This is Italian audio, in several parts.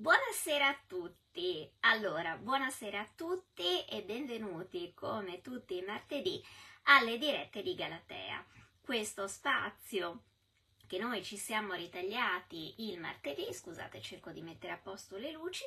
Buonasera a tutti. Allora, buonasera a tutti e benvenuti come tutti i martedì alle dirette di Galatea. Questo spazio che noi ci siamo ritagliati il martedì, scusate, cerco di mettere a posto le luci,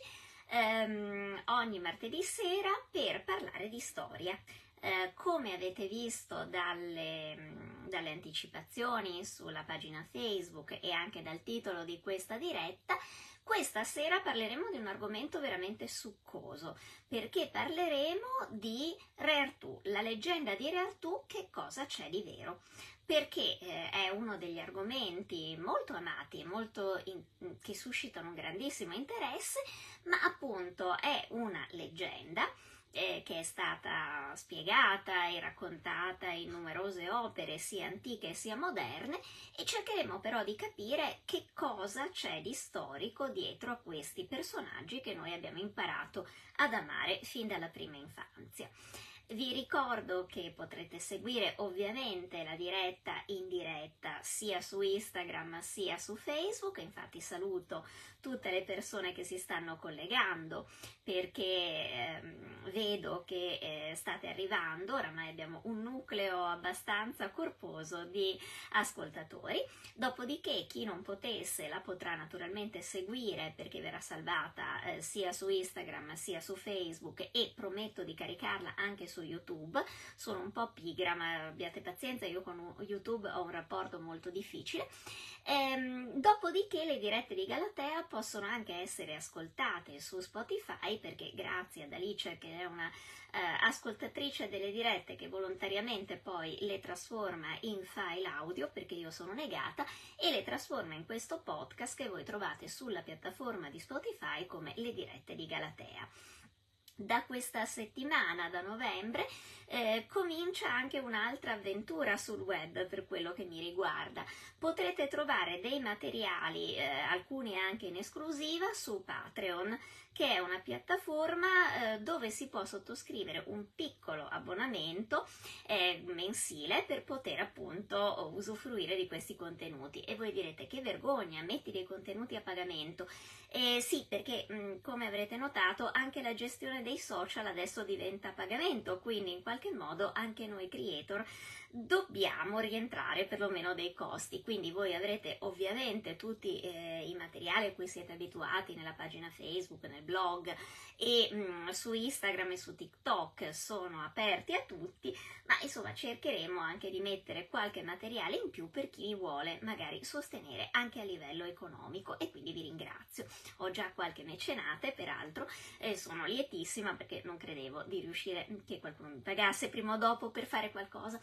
ehm, ogni martedì sera per parlare di storia. Eh, come avete visto dalle, dalle anticipazioni sulla pagina Facebook e anche dal titolo di questa diretta, questa sera parleremo di un argomento veramente succoso, perché parleremo di Re Artù, la leggenda di Re Artù, che cosa c'è di vero? Perché eh, è uno degli argomenti molto amati, in, che suscitano un grandissimo interesse, ma appunto è una leggenda eh, che è stata spiegata e raccontata in numerose opere sia antiche sia moderne e cercheremo però di capire che cosa c'è di storico dietro a questi personaggi che noi abbiamo imparato ad amare fin dalla prima infanzia. Vi ricordo che potrete seguire ovviamente la diretta in diretta sia su Instagram sia su Facebook, infatti saluto tutte le persone che si stanno collegando perché ehm, vedo che eh, state arrivando, oramai abbiamo un nucleo abbastanza corposo di ascoltatori, dopodiché chi non potesse la potrà naturalmente seguire perché verrà salvata eh, sia su Instagram sia su Facebook e prometto di caricarla anche su YouTube, sono un po' pigra ma abbiate pazienza, io con YouTube ho un rapporto molto difficile. Ehm, dopodiché le dirette di Galatea possono anche essere ascoltate su Spotify perché grazie ad Alice che è una eh, ascoltatrice delle dirette che volontariamente poi le trasforma in file audio perché io sono negata e le trasforma in questo podcast che voi trovate sulla piattaforma di Spotify come le dirette di Galatea da questa settimana, da novembre, eh, comincia anche un'altra avventura sul web per quello che mi riguarda. Potrete trovare dei materiali, eh, alcuni anche in esclusiva, su Patreon che è una piattaforma eh, dove si può sottoscrivere un piccolo abbonamento eh, mensile per poter appunto usufruire di questi contenuti. E voi direte che vergogna, metti dei contenuti a pagamento. Eh, sì, perché mh, come avrete notato anche la gestione dei social adesso diventa pagamento, quindi in qualche modo anche noi creator dobbiamo rientrare perlomeno dei costi. Quindi voi avrete ovviamente tutti eh, i materiali a cui siete abituati nella pagina Facebook, nel blog e mh, mm, su Instagram e su TikTok sono aperti a tutti, ma insomma cercheremo anche di mettere qualche materiale in più per chi vuole magari sostenere anche a livello economico e quindi vi ringrazio. Ho già qualche mecenate peraltro e sono lietissima perché non credevo di riuscire che qualcuno mi pagasse prima o dopo per fare qualcosa.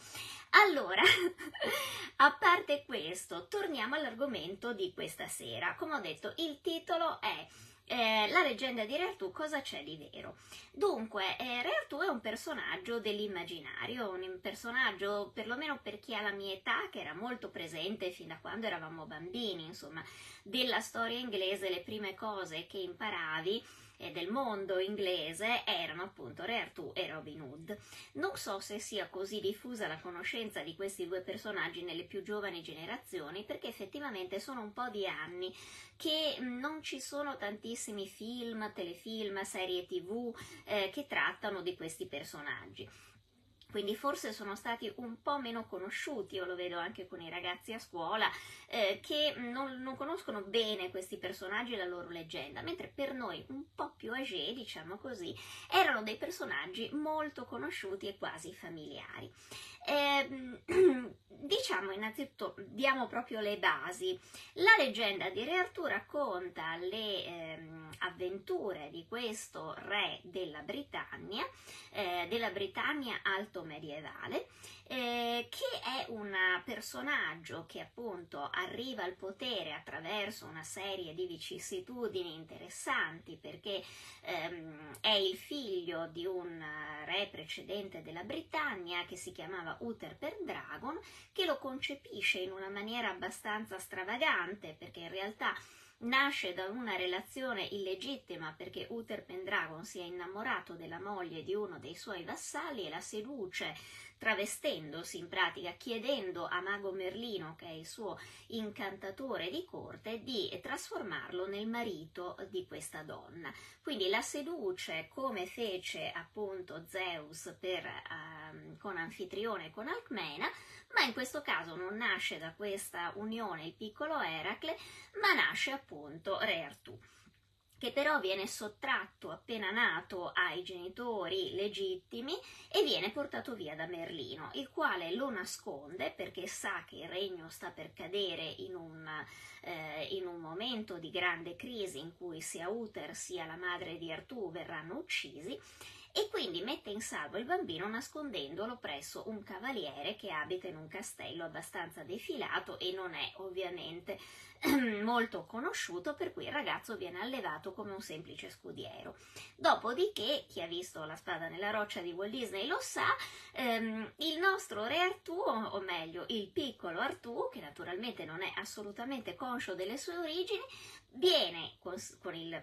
Allora, a parte questo, torniamo all'argomento di questa sera. Come ho detto, il titolo è eh, la leggenda di Re Artù, cosa c'è di vero? Dunque, eh, Re Artù è un personaggio dell'immaginario, un personaggio perlomeno per chi ha la mia età, che era molto presente fin da quando eravamo bambini, insomma, della storia inglese, le prime cose che imparavi eh, del mondo inglese erano appunto Re Artù e Robin Hood. Non so se sia così diffusa la conoscenza di questi due personaggi nelle più giovani generazioni, perché effettivamente sono un po' di anni che non ci sono tantissimi film, telefilm, serie tv eh, che trattano di questi personaggi quindi forse sono stati un po' meno conosciuti, io lo vedo anche con i ragazzi a scuola, eh, che non, non, conoscono bene questi personaggi e la loro leggenda, mentre per noi un po' più âgé, diciamo così, erano dei personaggi molto conosciuti e quasi familiari. Eh, diciamo innanzitutto, diamo proprio le basi. La leggenda di Re Artù racconta le ehm, avventure di questo re della Britannia, eh, della Britannia alto medievale, eh, che è un personaggio che appunto arriva al potere attraverso una serie di vicissitudini interessanti perché ehm, è il figlio di un re precedente della Britannia che si chiamava Uther Pendragon che lo concepisce in una maniera abbastanza stravagante perché in realtà nasce da una relazione illegittima perché Uther Pendragon si è innamorato della moglie di uno dei suoi vassalli e la seduce travestendosi in pratica, chiedendo a Mago Merlino, che è il suo incantatore di corte, di trasformarlo nel marito di questa donna. Quindi la seduce come fece appunto Zeus per, uh, con Anfitrione e con Alcmena, ma in questo caso non nasce da questa unione il piccolo Eracle, ma nasce appunto Re Artù che però viene sottratto appena nato ai genitori legittimi e viene portato via da Merlino, il quale lo nasconde perché sa che il regno sta per cadere in un, eh, in un momento di grande crisi in cui sia Uther sia la madre di Artù verranno uccisi e quindi mette in salvo il bambino nascondendolo presso un cavaliere che abita in un castello abbastanza defilato e non è ovviamente molto conosciuto, per cui il ragazzo viene allevato come un semplice scudiero. Dopodiché, chi ha visto la spada nella roccia di Walt Disney lo sa, ehm, il nostro re Artù, o meglio il piccolo Artù, che naturalmente non è assolutamente conscio delle sue origini, viene con, con il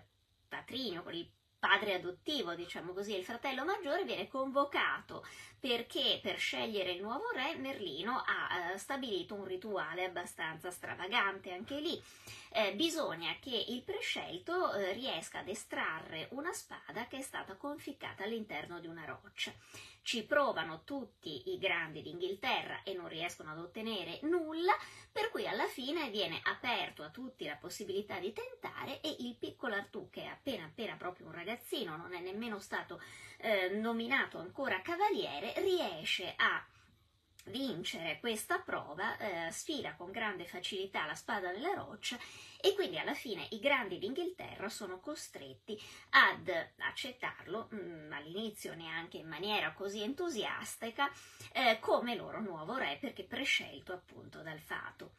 patrigno, con il padre adottivo, diciamo così, il fratello maggiore viene convocato perché per scegliere il nuovo re Merlino ha eh, stabilito un rituale abbastanza stravagante anche lì. Eh, bisogna che il prescelto eh, riesca ad estrarre una spada che è stata conficcata all'interno di una roccia. Ci provano tutti i grandi d'Inghilterra e non riescono ad ottenere nulla, per cui alla fine viene aperto a tutti la possibilità di tentare e il piccolo Artù, che è appena appena proprio un ragazzino, non è nemmeno stato eh, nominato ancora cavaliere, riesce a vincere questa prova, eh, sfila con grande facilità la spada nella roccia e quindi alla fine i grandi d'Inghilterra sono costretti ad accettarlo, mh, mm, all'inizio neanche in maniera così entusiastica, eh, come loro nuovo re perché prescelto appunto dal fato.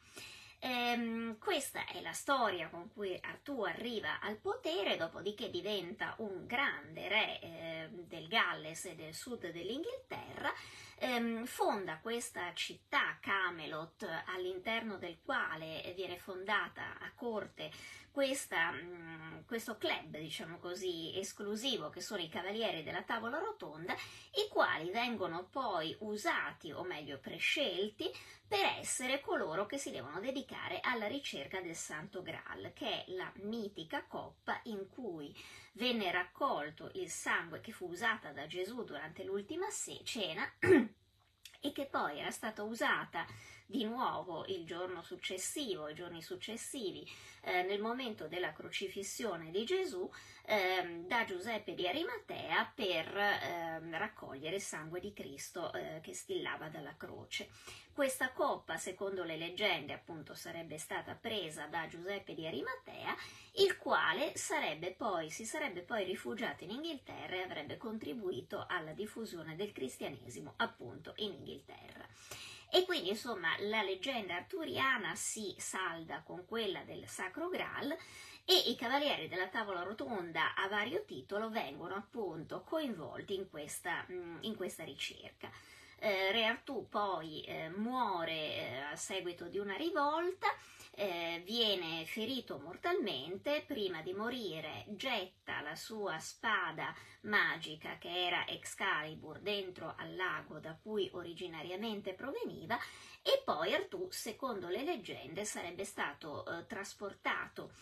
Ehm, questa è la storia con cui Artù arriva al potere, dopodiché diventa un grande re eh, del Galles e del sud dell'Inghilterra, ehm, fonda questa città Camelot all'interno del quale viene fondata a corte questa, mm, questo club, diciamo così, esclusivo che sono i Cavalieri della Tavola Rotonda, i quali vengono poi usati, o meglio prescelti, per essere coloro che si devono dedicare alla ricerca del Santo Graal, che è la mitica coppa in cui venne raccolto il sangue che fu usata da Gesù durante l'ultima cena e che poi era stata usata di nuovo il giorno successivo, i giorni successivi, eh, nel momento della crocifissione di Gesù, eh, da Giuseppe di Arimatea per eh, raccogliere il sangue di Cristo eh, che stillava dalla croce. Questa coppa, secondo le leggende, appunto sarebbe stata presa da Giuseppe di Arimatea, il quale sarebbe poi, si sarebbe poi rifugiato in Inghilterra e avrebbe contribuito alla diffusione del cristianesimo appunto in Inghilterra. E quindi insomma la leggenda arturiana si salda con quella del Sacro Graal e i cavalieri della tavola rotonda a vario titolo vengono appunto coinvolti in questa, mm, in questa ricerca. Eh, Re Artù poi eh, muore eh, a seguito di una rivolta eh, viene ferito mortalmente, prima di morire getta la sua spada magica che era Excalibur dentro al lago da cui originariamente proveniva e poi Artù, secondo le leggende, sarebbe stato eh, trasportato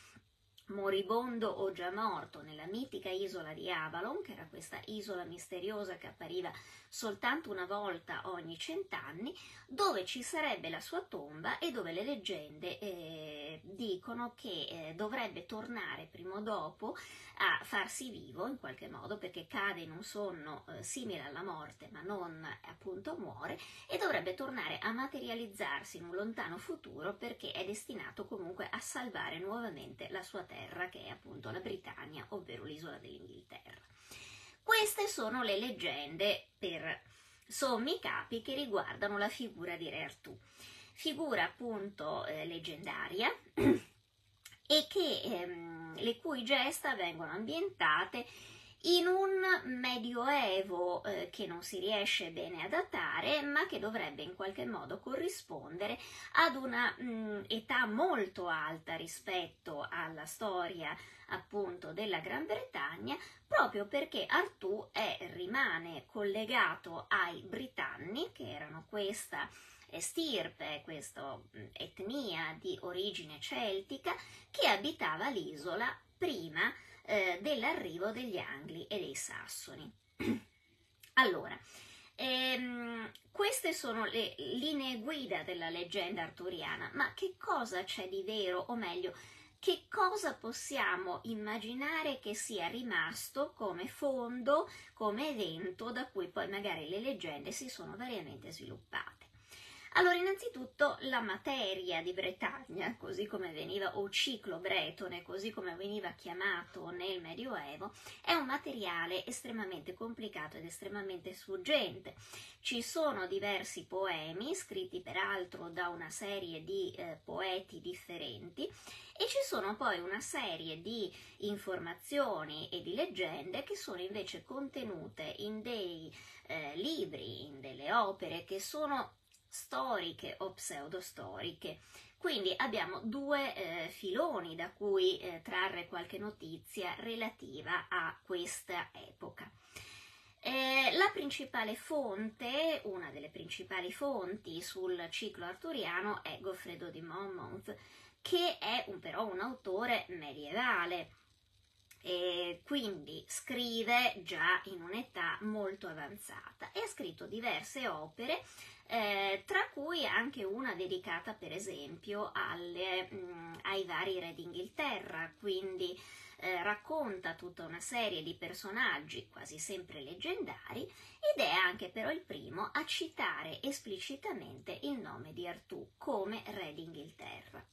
moribondo o già morto nella mitica isola di Avalon, che era questa isola misteriosa che appariva soltanto una volta ogni cent'anni, dove ci sarebbe la sua tomba e dove le leggende eh, dicono che eh, dovrebbe tornare prima o dopo a farsi vivo in qualche modo perché cade in un sonno eh, simile alla morte ma non appunto muore e dovrebbe tornare a materializzarsi in un lontano futuro perché è destinato comunque a salvare nuovamente la sua terra che è appunto la Britannia ovvero l'isola dell'Inghilterra. Queste sono le leggende per sommi capi che riguardano la figura di Re Artù. Figura appunto eh, leggendaria e che, ehm, le cui gesta vengono ambientate in un medioevo eh, che non si riesce bene a datare, ma che dovrebbe in qualche modo corrispondere ad una mh, mm, età molto alta rispetto alla storia appunto della Gran Bretagna, proprio perché Artù è, rimane collegato ai Britanni, che erano questa stirpe, questa mm, etnia di origine celtica che abitava l'isola prima eh, dell'arrivo degli Angli e dei Sassoni. allora, ehm, queste sono le linee guida della leggenda arturiana, ma che cosa c'è di vero, o meglio, che cosa possiamo immaginare che sia rimasto come fondo, come evento da cui poi magari le leggende si sono variamente sviluppate. Allora, innanzitutto la materia di Bretagna, così come veniva, o ciclo bretone, così come veniva chiamato nel Medioevo, è un materiale estremamente complicato ed estremamente sfuggente. Ci sono diversi poemi, scritti peraltro da una serie di eh, poeti differenti, e ci sono poi una serie di informazioni e di leggende che sono invece contenute in dei eh, libri, in delle opere che sono storiche o pseudostoriche. Quindi abbiamo due eh, filoni da cui eh, trarre qualche notizia relativa a questa epoca. Eh, la principale fonte, una delle principali fonti sul ciclo arturiano è Goffredo di Monmouth, che è un, però un autore medievale e quindi scrive già in un'età molto avanzata e ha scritto diverse opere eh, tra cui anche una dedicata per esempio alle, mh, mm, ai vari re d'Inghilterra, quindi eh, racconta tutta una serie di personaggi quasi sempre leggendari ed è anche però il primo a citare esplicitamente il nome di Artù come re d'Inghilterra.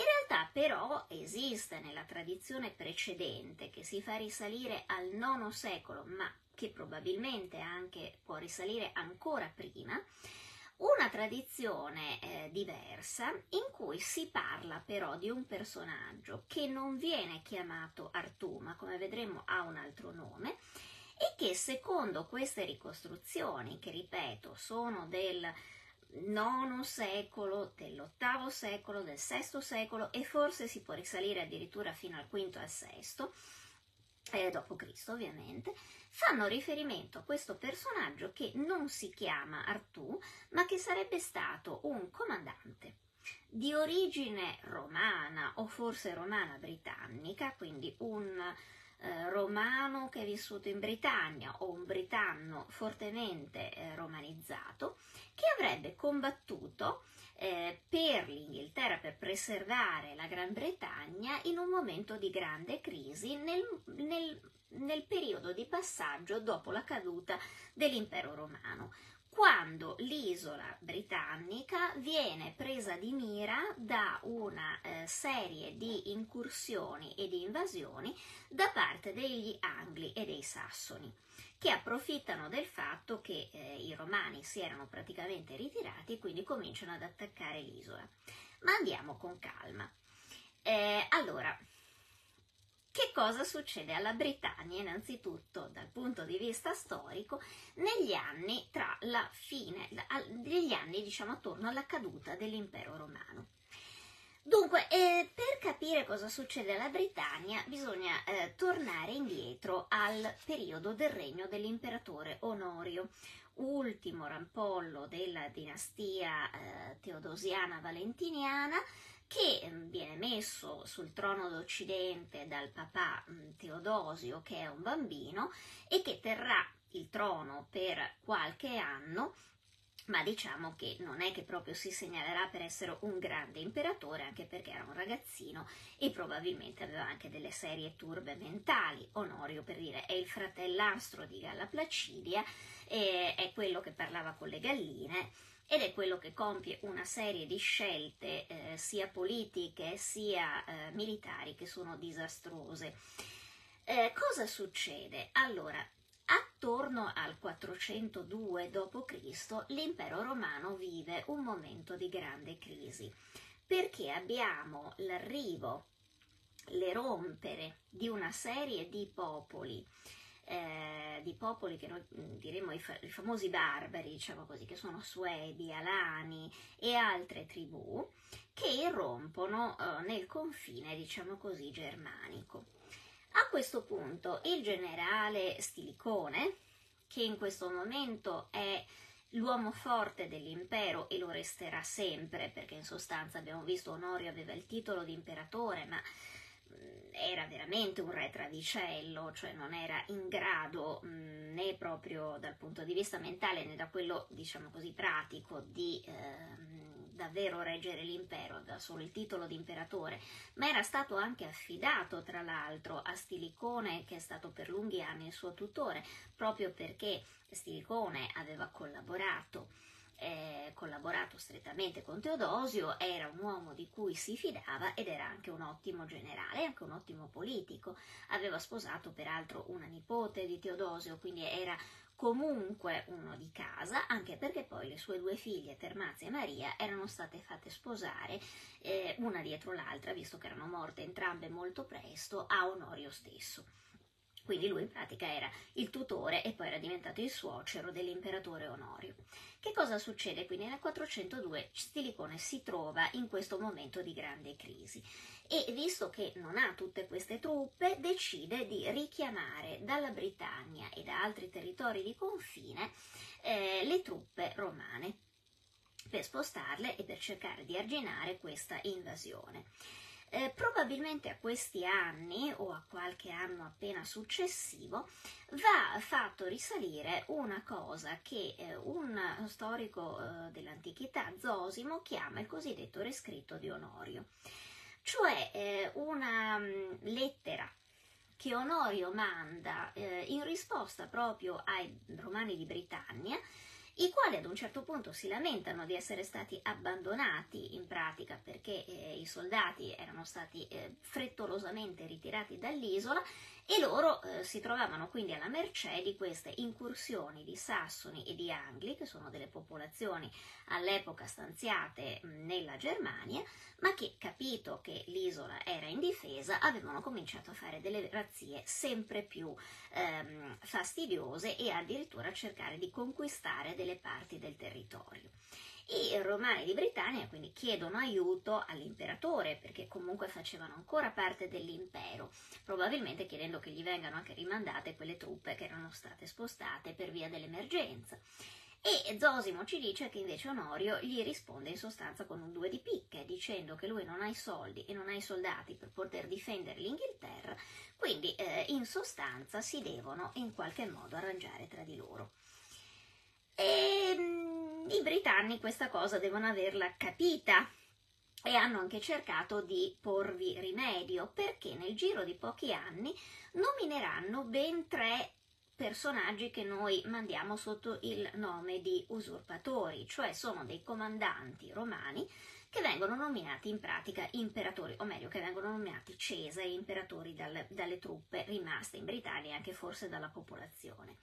In realtà però esiste nella tradizione precedente che si fa risalire al IX secolo, ma che probabilmente anche può risalire ancora prima, una tradizione eh, diversa in cui si parla però di un personaggio che non viene chiamato Artù, ma come vedremo ha un altro nome, e che secondo queste ricostruzioni, che ripeto sono del IX secolo, dell'VIII secolo, del VI secolo e forse si può risalire addirittura fino al V e al VI, eh, dopo Cristo ovviamente, fanno riferimento a questo personaggio che non si chiama Artù, ma che sarebbe stato un comandante di origine romana o forse romana britannica, quindi un eh, romano che è vissuto in Britannia o un britanno fortemente eh, romanizzato, che avrebbe combattuto eh, per l'Inghilterra, per preservare la Gran Bretagna in un momento di grande crisi nel, nel, nel periodo di passaggio dopo la caduta dell'impero romano quando l'isola britannica viene presa di mira da una eh, serie di incursioni e di invasioni da parte degli Angli e dei Sassoni che approfittano del fatto che eh, i romani si erano praticamente ritirati e quindi cominciano ad attaccare l'isola. Ma andiamo con calma. Eh, allora, che cosa succede alla Britannia innanzitutto dal punto di vista storico negli anni tra la fine, degli anni diciamo attorno alla caduta dell'impero romano? Dunque, eh, per capire cosa succede alla Britannia bisogna eh, tornare indietro al periodo del regno dell'imperatore Onorio, ultimo rampollo della dinastia eh, teodosiana valentiniana che mm, viene messo sul trono d'Occidente dal papà mm, Teodosio che è un bambino e che terrà il trono per qualche anno ma diciamo che non è che proprio si segnalerà per essere un grande imperatore, anche perché era un ragazzino e probabilmente aveva anche delle serie turbe mentali. Onorio, per dire, è il fratellastro di Galla Placidia, è quello che parlava con le galline ed è quello che compie una serie di scelte eh, sia politiche sia eh, militari che sono disastrose. Eh, cosa succede? Allora, Attorno al 402 d.C. l'impero romano vive un momento di grande crisi perché abbiamo l'arrivo, le rompere di una serie di popoli eh, di popoli che noi mm, diremmo i, fa- i, famosi barbari, diciamo così, che sono Suebi, Alani e altre tribù, che irrompono eh, nel confine, diciamo così, germanico. A questo punto il generale Stilicone, che in questo momento è l'uomo forte dell'impero e lo resterà sempre, perché in sostanza abbiamo visto Onorio aveva il titolo di imperatore, ma era veramente un re travicello, cioè non era in grado mh, né proprio dal punto di vista mentale né da quello, diciamo così, pratico di eh, davvero reggere l'impero, aveva solo il titolo di imperatore, ma era stato anche affidato, tra l'altro, a Stilicone, che è stato per lunghi anni il suo tutore, proprio perché Stilicone aveva collaborato eh, collaborato strettamente con Teodosio, era un uomo di cui si fidava ed era anche un ottimo generale, anche un ottimo politico. Aveva sposato peraltro una nipote di Teodosio, quindi era comunque uno di casa, anche perché poi le sue due figlie, Termazia e Maria, erano state fatte sposare eh, una dietro l'altra, visto che erano morte entrambe molto presto, a Onorio stesso. Quindi lui in pratica era il tutore e poi era diventato il suocero dell'imperatore Onorio. Che cosa succede quindi? Nel 402 Stilicone si trova in questo momento di grande crisi e visto che non ha tutte queste truppe decide di richiamare dalla Britannia e da altri territori di confine eh, le truppe romane per spostarle e per cercare di arginare questa invasione. Eh, probabilmente a questi anni o a qualche anno appena successivo va fatto risalire una cosa che eh, un storico eh, dell'antichità, Zosimo, chiama il cosiddetto rescritto di Onorio, cioè eh, una mh, mm, lettera che Onorio manda eh, in risposta proprio ai romani di Britannia i quali ad un certo punto si lamentano di essere stati abbandonati in pratica perché eh, i soldati erano stati eh, frettolosamente ritirati dall'isola e loro eh, si trovavano quindi alla mercé di queste incursioni di sassoni e di angli, che sono delle popolazioni all'epoca stanziate mh, nella Germania, ma che, capito che l'isola era indifesa, avevano cominciato a fare delle razzie sempre più ehm, fastidiose e addirittura a cercare di conquistare delle parti del territorio. I romani di Britannia quindi chiedono aiuto all'imperatore perché comunque facevano ancora parte dell'impero, probabilmente chiedendo che gli vengano anche rimandate quelle truppe che erano state spostate per via dell'emergenza. E Zosimo ci dice che invece Onorio gli risponde in sostanza con un due di picche, dicendo che lui non ha i soldi e non ha i soldati per poter difendere l'Inghilterra, quindi eh, in sostanza si devono in qualche modo arrangiare tra di loro. E ehm, i britanni questa cosa devono averla capita e hanno anche cercato di porvi rimedio perché nel giro di pochi anni nomineranno ben tre personaggi che noi mandiamo sotto il nome di usurpatori, cioè sono dei comandanti romani che vengono nominati in pratica imperatori, o meglio che vengono nominati Cesari, imperatori dalle, dalle truppe rimaste in Britannia e anche forse dalla popolazione.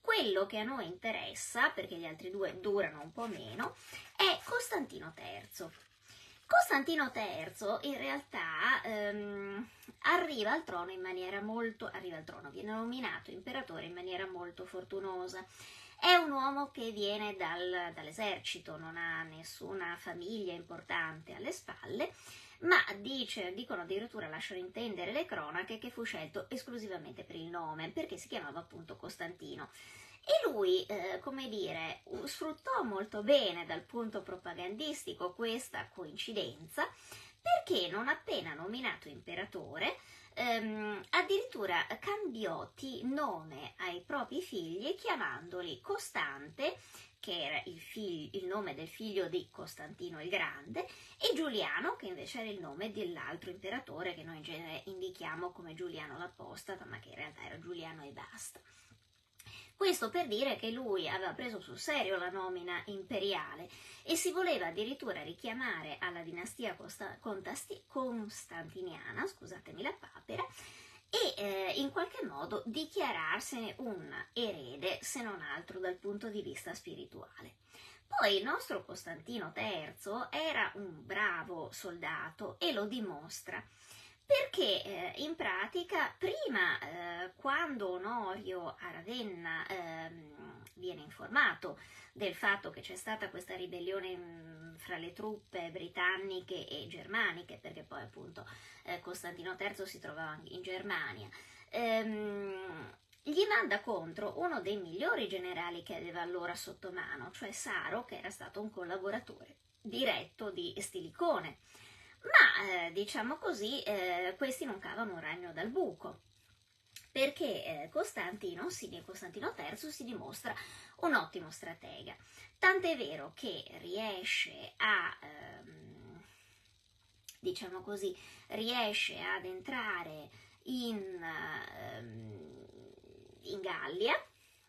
Quello che a noi interessa, perché gli altri due durano un po' meno, è Costantino III. Costantino III in realtà ehm, arriva al trono in maniera molto, arriva al trono, viene nominato imperatore in maniera molto fortunosa. È un uomo che viene dal, dall'esercito, non ha nessuna famiglia importante alle spalle, ma dice, dicono addirittura, lasciano intendere le cronache, che fu scelto esclusivamente per il nome, perché si chiamava appunto Costantino. E lui, eh, come dire, sfruttò molto bene dal punto propagandistico questa coincidenza, perché non appena nominato imperatore, ehm, addirittura cambiò nome ai propri figli chiamandoli Costante che era il, figlio, il, nome del figlio di Costantino il Grande, e Giuliano, che invece era il nome dell'altro imperatore che noi in genere indichiamo come Giuliano l'Apostata, ma che in realtà era Giuliano e basta. Questo per dire che lui aveva preso sul serio la nomina imperiale e si voleva addirittura richiamare alla dinastia Costa- Contasti- Costantiniana, scusatemi la papera, e eh, in qualche modo dichiararsene un erede, se non altro dal punto di vista spirituale. Poi il nostro Costantino III era un bravo soldato e lo dimostra perché eh, in pratica prima eh, quando Onorio a Ravenna ehm, viene informato del fatto che c'è stata questa ribellione mh, fra le truppe britanniche e germaniche, perché poi appunto eh, Costantino III si trovava in Germania, ehm, gli manda contro uno dei migliori generali che aveva allora sotto mano, cioè Saro, che era stato un collaboratore diretto di Stilicone. Ma eh, diciamo così, eh, questi non cavano un ragno dal buco, perché eh, Costantino, Costantino III si dimostra un ottimo stratega. Tant'è vero che riesce a, ehm, diciamo così, riesce ad entrare in, ehm, in Gallia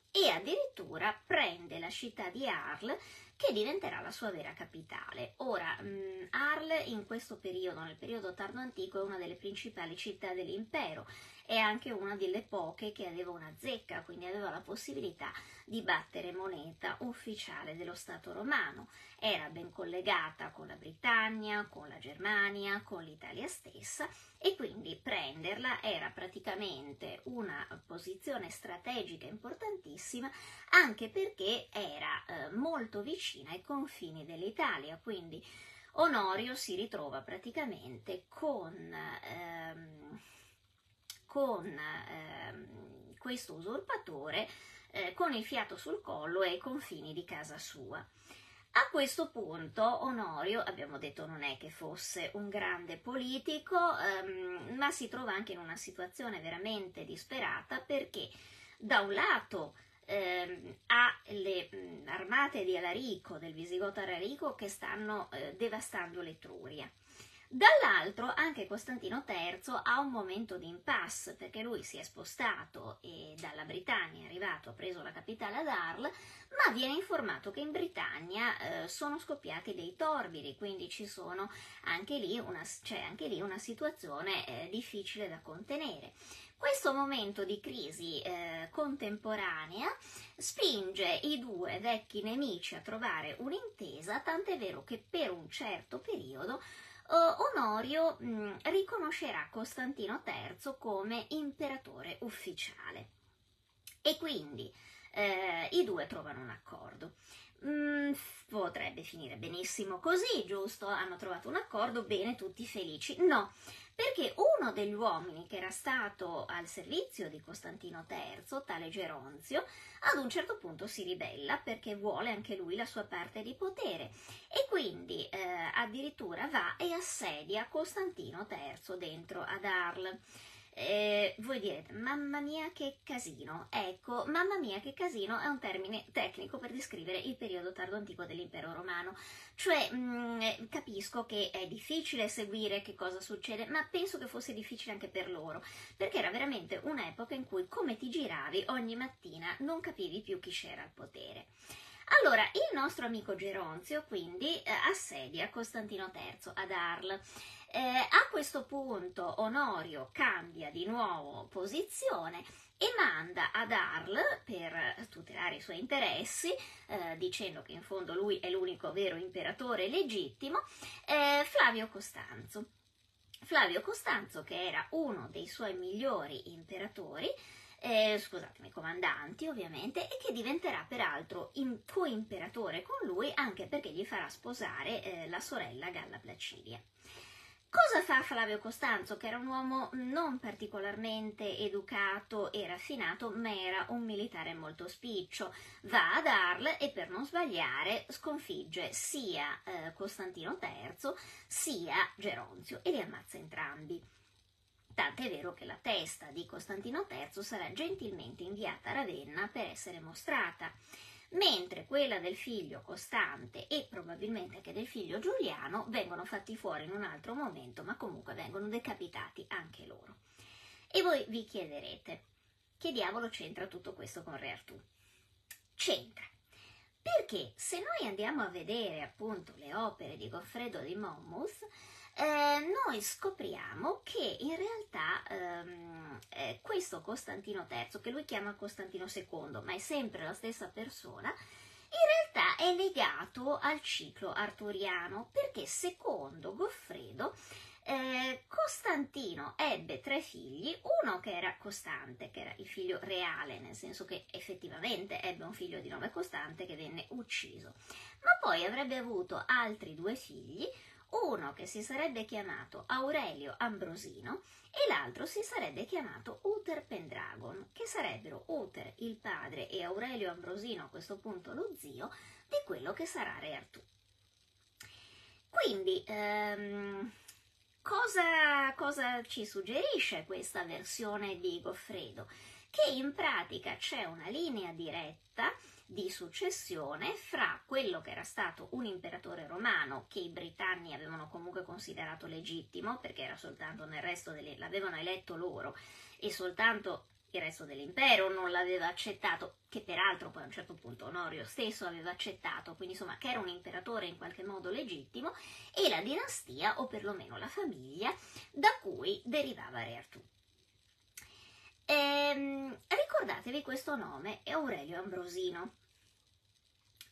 e addirittura prende la città di Arles che diventerà la sua vera capitale. Ora, mh, Arles in questo periodo, nel periodo tardo antico, è una delle principali città dell'impero, è anche una delle poche che aveva una zecca, quindi aveva la possibilità di battere moneta ufficiale dello Stato romano. Era ben collegata con la Britannia, con la Germania, con l'Italia stessa e quindi prenderla era praticamente una posizione strategica importantissima anche perché era eh, molto vicina ai confini dell'Italia, quindi Onorio si ritrova praticamente con, ehm, con ehm, questo usurpatore eh, con il fiato sul collo e ai confini di casa sua. A questo punto Onorio, abbiamo detto, non è che fosse un grande politico, ehm, ma si trova anche in una situazione veramente disperata perché da un lato ehm, ha le mh, armate di Alarico, del Visigoto Alarico, che stanno eh, devastando l'Etruria. Dall'altro anche Costantino III ha un momento di impasse perché lui si è spostato e dalla Britannia è arrivato, ha preso la capitale ad Arles, ma viene informato che in Britannia eh, sono scoppiati dei torbidi, quindi anche una, c'è anche lì una situazione eh, difficile da contenere. Questo momento di crisi eh, contemporanea spinge i due vecchi nemici a trovare un'intesa, tant'è vero che per un certo periodo Onorio mh, mm, riconoscerà Costantino III come imperatore ufficiale e quindi eh, i due trovano un accordo. Mm, potrebbe finire benissimo così, giusto? Hanno trovato un accordo, bene, tutti felici. No, perché uno degli uomini che era stato al servizio di Costantino III, tale Geronzio, ad un certo punto si ribella perché vuole anche lui la sua parte di potere e quindi eh, addirittura va e assedia Costantino III dentro ad Arles. Eh, voi direte, mamma mia che casino. Ecco, mamma mia che casino è un termine tecnico per descrivere il periodo tardo antico dell'impero romano. Cioè, mh, mm, capisco che è difficile seguire che cosa succede, ma penso che fosse difficile anche per loro, perché era veramente un'epoca in cui come ti giravi ogni mattina non capivi più chi c'era al potere. Allora, il nostro amico Geronzio quindi eh, assedia Costantino III ad Arles eh, a questo punto Onorio cambia di nuovo posizione e manda ad Arles per tutelare i suoi interessi, eh, dicendo che in fondo lui è l'unico vero imperatore legittimo, eh, Flavio Costanzo. Flavio Costanzo, che era uno dei suoi migliori imperatori, eh, scusatemi, comandanti ovviamente, e che diventerà peraltro co-imperatore con lui anche perché gli farà sposare eh, la sorella Galla Placidia. Cosa fa Flavio Costanzo, che era un uomo non particolarmente educato e raffinato, ma era un militare molto spiccio? Va ad Arles e per non sbagliare sconfigge sia eh, Costantino III sia Geronzio e li ammazza entrambi. Tant'è vero che la testa di Costantino III sarà gentilmente inviata a Ravenna per essere mostrata mentre quella del figlio Costante e probabilmente anche del figlio Giuliano vengono fatti fuori in un altro momento, ma comunque vengono decapitati anche loro. E voi vi chiederete, che diavolo c'entra tutto questo con Re Artù? C'entra. Perché se noi andiamo a vedere appunto le opere di Goffredo di Monmouth, eh, noi scopriamo che in realtà ehm, eh, questo Costantino III, che lui chiama Costantino II, ma è sempre la stessa persona, in realtà è legato al ciclo arturiano perché secondo Goffredo Eh, Costantino ebbe tre figli, uno che era Costante, che era il figlio reale, nel senso che effettivamente ebbe un figlio di nome Costante che venne ucciso, ma poi avrebbe avuto altri due figli, uno che si sarebbe chiamato Aurelio Ambrosino e l'altro si sarebbe chiamato Uter Pendragon, che sarebbero Uter il padre e Aurelio Ambrosino a questo punto lo zio di quello che sarà Re Artù. Quindi, ehm, cosa, cosa ci suggerisce questa versione di Goffredo? Che in pratica c'è una linea diretta di successione fra quello che era stato un imperatore romano che i britanni avevano comunque considerato legittimo perché era soltanto nel resto delle l'avevano eletto loro e soltanto il resto dell'impero non l'aveva accettato, che peraltro poi a un certo punto Onorio stesso aveva accettato, quindi insomma che era un imperatore in qualche modo legittimo, e la dinastia, o perlomeno la famiglia, da cui derivava Re Artù. Ehm, ricordatevi questo nome, è Aurelio Ambrosino.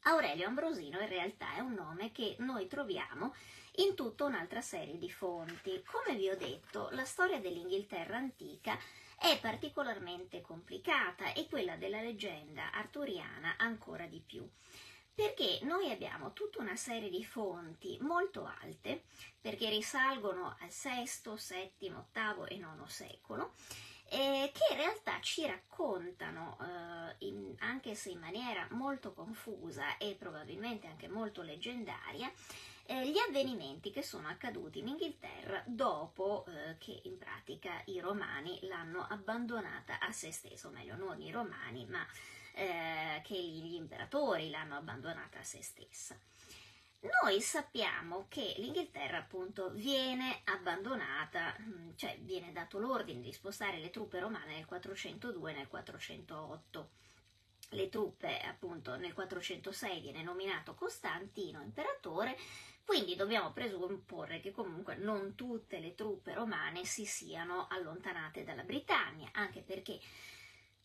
Aurelio Ambrosino in realtà è un nome che noi troviamo in tutta un'altra serie di fonti. Come vi ho detto, la storia dell'Inghilterra antica è particolarmente complicata e quella della leggenda arturiana ancora di più. Perché noi abbiamo tutta una serie di fonti molto alte, perché risalgono al VI, VII, VIII e IX secolo, eh, che in realtà ci raccontano, eh, in, anche se in maniera molto confusa e probabilmente anche molto leggendaria, eh, gli avvenimenti che sono accaduti in Inghilterra dopo eh, che in pratica i romani l'hanno abbandonata a se stesso, o meglio non i romani, ma eh, che gli imperatori l'hanno abbandonata a se stessa. Noi sappiamo che l'Inghilterra appunto viene abbandonata, mm, cioè viene dato l'ordine di spostare le truppe romane nel 402 e nel 408 le truppe appunto nel 406 viene nominato Costantino imperatore quindi dobbiamo presupporre che comunque non tutte le truppe romane si siano allontanate dalla Britannia, anche perché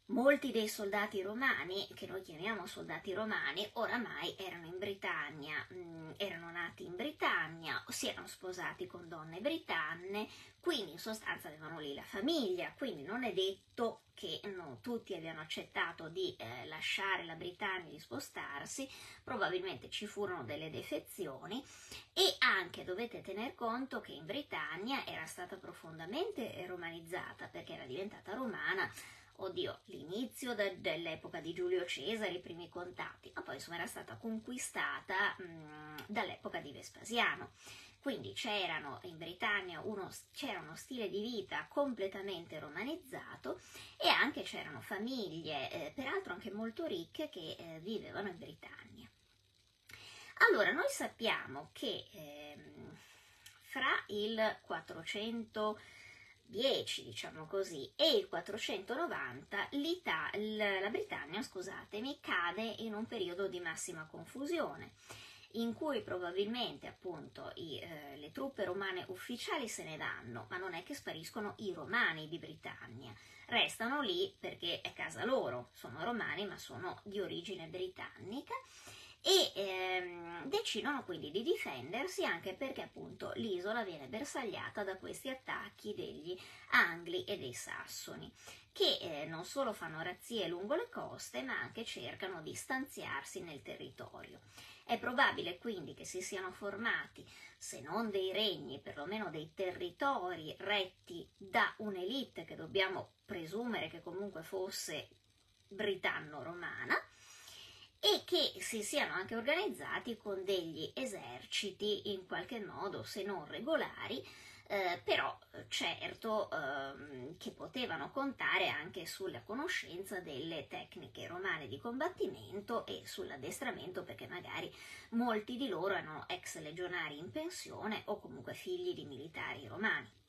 molti dei soldati romani, che noi chiamiamo soldati romani, oramai erano in Britannia, mm, erano nati in Britannia, si erano sposati con donne britanne, quindi in sostanza avevano lì la famiglia, quindi non è detto che no, tutti abbiano accettato di eh, lasciare la Britannia e di spostarsi, probabilmente ci furono delle defezioni e anche dovete tener conto che in Britannia era stata profondamente romanizzata perché era diventata romana oddio, l'inizio de- dell'epoca di Giulio Cesare, i primi contatti, ma poi insomma era stata conquistata mh, dall'epoca di Vespasiano. Quindi c'erano in Britannia uno, c'era uno stile di vita completamente romanizzato e anche c'erano famiglie, eh, peraltro anche molto ricche, che eh, vivevano in Britannia. Allora, noi sappiamo che eh, fra il 400 10, diciamo così, e il 490 la Britannia, scusatemi, cade in un periodo di massima confusione in cui probabilmente appunto i, eh, le truppe romane ufficiali se ne vanno, ma non è che spariscono i romani di Britannia, restano lì perché è casa loro, sono romani ma sono di origine britannica e ehm, decidono quindi di difendersi anche perché appunto l'isola viene bersagliata da questi attacchi degli Angli e dei Sassoni che eh, non solo fanno razzie lungo le coste ma anche cercano di stanziarsi nel territorio. È probabile quindi che si siano formati, se non dei regni, perlomeno dei territori retti da un'elite che dobbiamo presumere che comunque fosse britanno-romana, e che si siano anche organizzati con degli eserciti in qualche modo, se non regolari, eh, però certo eh, che potevano contare anche sulla conoscenza delle tecniche romane di combattimento e sull'addestramento perché magari molti di loro erano ex legionari in pensione o comunque figli di militari romani.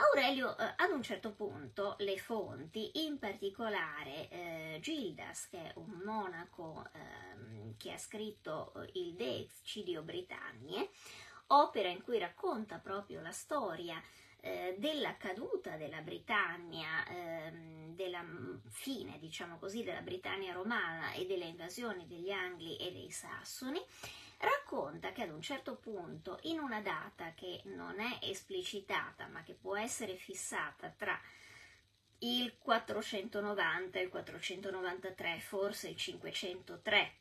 Aurelio eh, ad un certo punto le fonti, in particolare eh, Gildas, che è un monaco eh, che ha scritto eh, il De Excidio Britanniae, opera in cui racconta proprio la storia eh, della caduta della Britannia, ehm, della fine, diciamo così, della Britannia romana e delle invasioni degli Angli e dei Sassoni, racconta che ad un certo punto, in una data che non è esplicitata ma che può essere fissata tra il 490 e il 493, forse il 503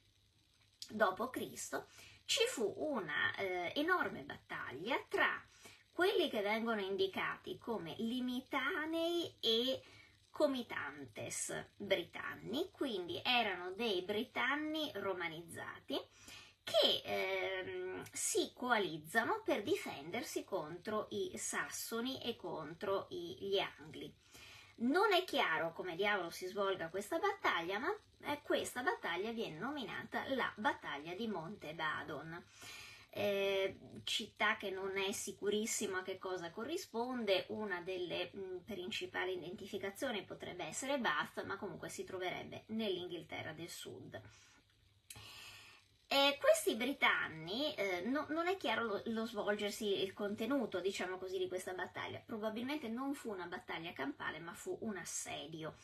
d.C., ci fu una eh, enorme battaglia tra quelli che vengono indicati come limitanei e comitantes britanni, quindi erano dei britanni romanizzati che ehm, si coalizzano per difendersi contro i sassoni e contro gli angli. Non è chiaro come diavolo si svolga questa battaglia, ma eh, questa battaglia viene nominata la battaglia di Monte Badon. Eh, città che non è sicurissimo a che cosa corrisponde, una delle mh, principali identificazioni potrebbe essere Bath, ma comunque si troverebbe nell'Inghilterra del Sud. Eh, questi britanni, eh, no, non è chiaro lo, lo, svolgersi, il contenuto, diciamo così, di questa battaglia. Probabilmente non fu una battaglia campale, ma fu un assedio.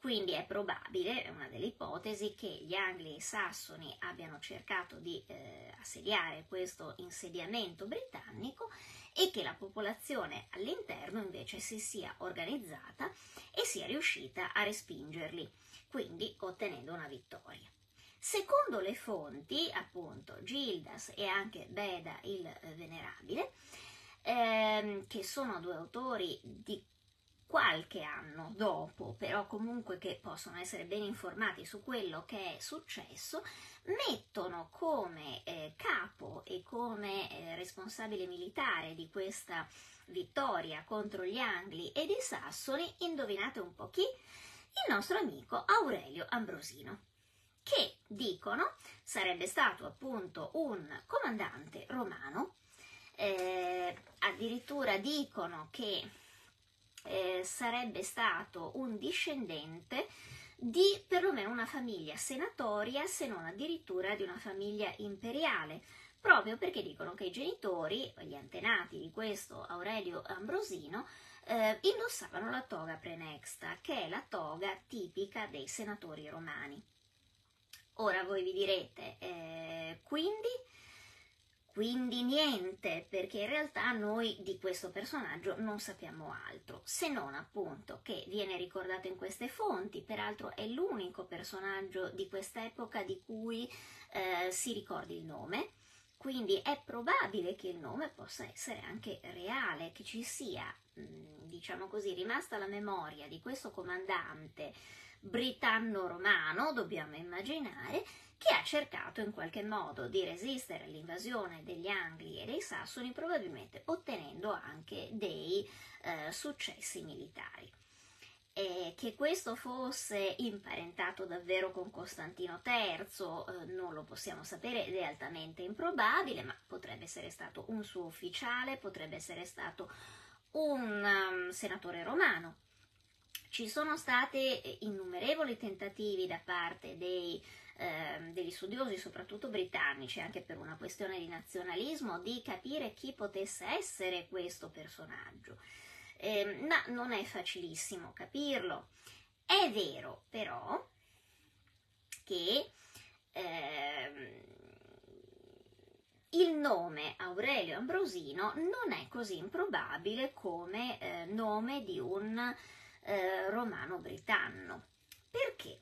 Quindi è probabile, è una delle ipotesi, che gli Angli e i Sassoni abbiano cercato di eh, assediare questo insediamento britannico e che la popolazione all'interno invece si sia organizzata e sia riuscita a respingerli, quindi ottenendo una vittoria. Secondo le fonti, appunto, Gildas e anche Beda il Venerabile, ehm, che sono due autori di qualche anno dopo, però comunque che possono essere ben informati su quello che è successo, mettono come eh, capo e come eh, responsabile militare di questa vittoria contro gli Angli ed i Sassoni, indovinate un po' chi? Il nostro amico Aurelio Ambrosino che dicono sarebbe stato appunto un comandante romano, eh, addirittura dicono che eh, sarebbe stato un discendente di perlomeno una famiglia senatoria, se non addirittura di una famiglia imperiale, proprio perché dicono che i genitori, gli antenati di questo Aurelio Ambrosino, eh, indossavano la toga prenexta, che è la toga tipica dei senatori romani. Ora voi vi direte, eh, quindi? Quindi niente, perché in realtà noi di questo personaggio non sappiamo altro, se non appunto che viene ricordato in queste fonti, peraltro è l'unico personaggio di quest'epoca di cui eh, si ricordi il nome, quindi è probabile che il nome possa essere anche reale, che ci sia, mm, diciamo così, rimasta la memoria di questo comandante britanno-romano, dobbiamo immaginare, che ha cercato in qualche modo di resistere all'invasione degli Angli e dei Sassoni, probabilmente ottenendo anche dei eh, successi militari. E che questo fosse imparentato davvero con Costantino III eh, non lo possiamo sapere ed è altamente improbabile, ma potrebbe essere stato un suo ufficiale, potrebbe essere stato un um, senatore romano, ci sono stati eh, innumerevoli tentativi da parte dei, eh, degli studiosi, soprattutto britannici, anche per una questione di nazionalismo, di capire chi potesse essere questo personaggio. Eh, ma non è facilissimo capirlo. È vero però che eh, il nome Aurelio Ambrosino non è così improbabile come eh, nome di un eh, romano-britanno. Perché?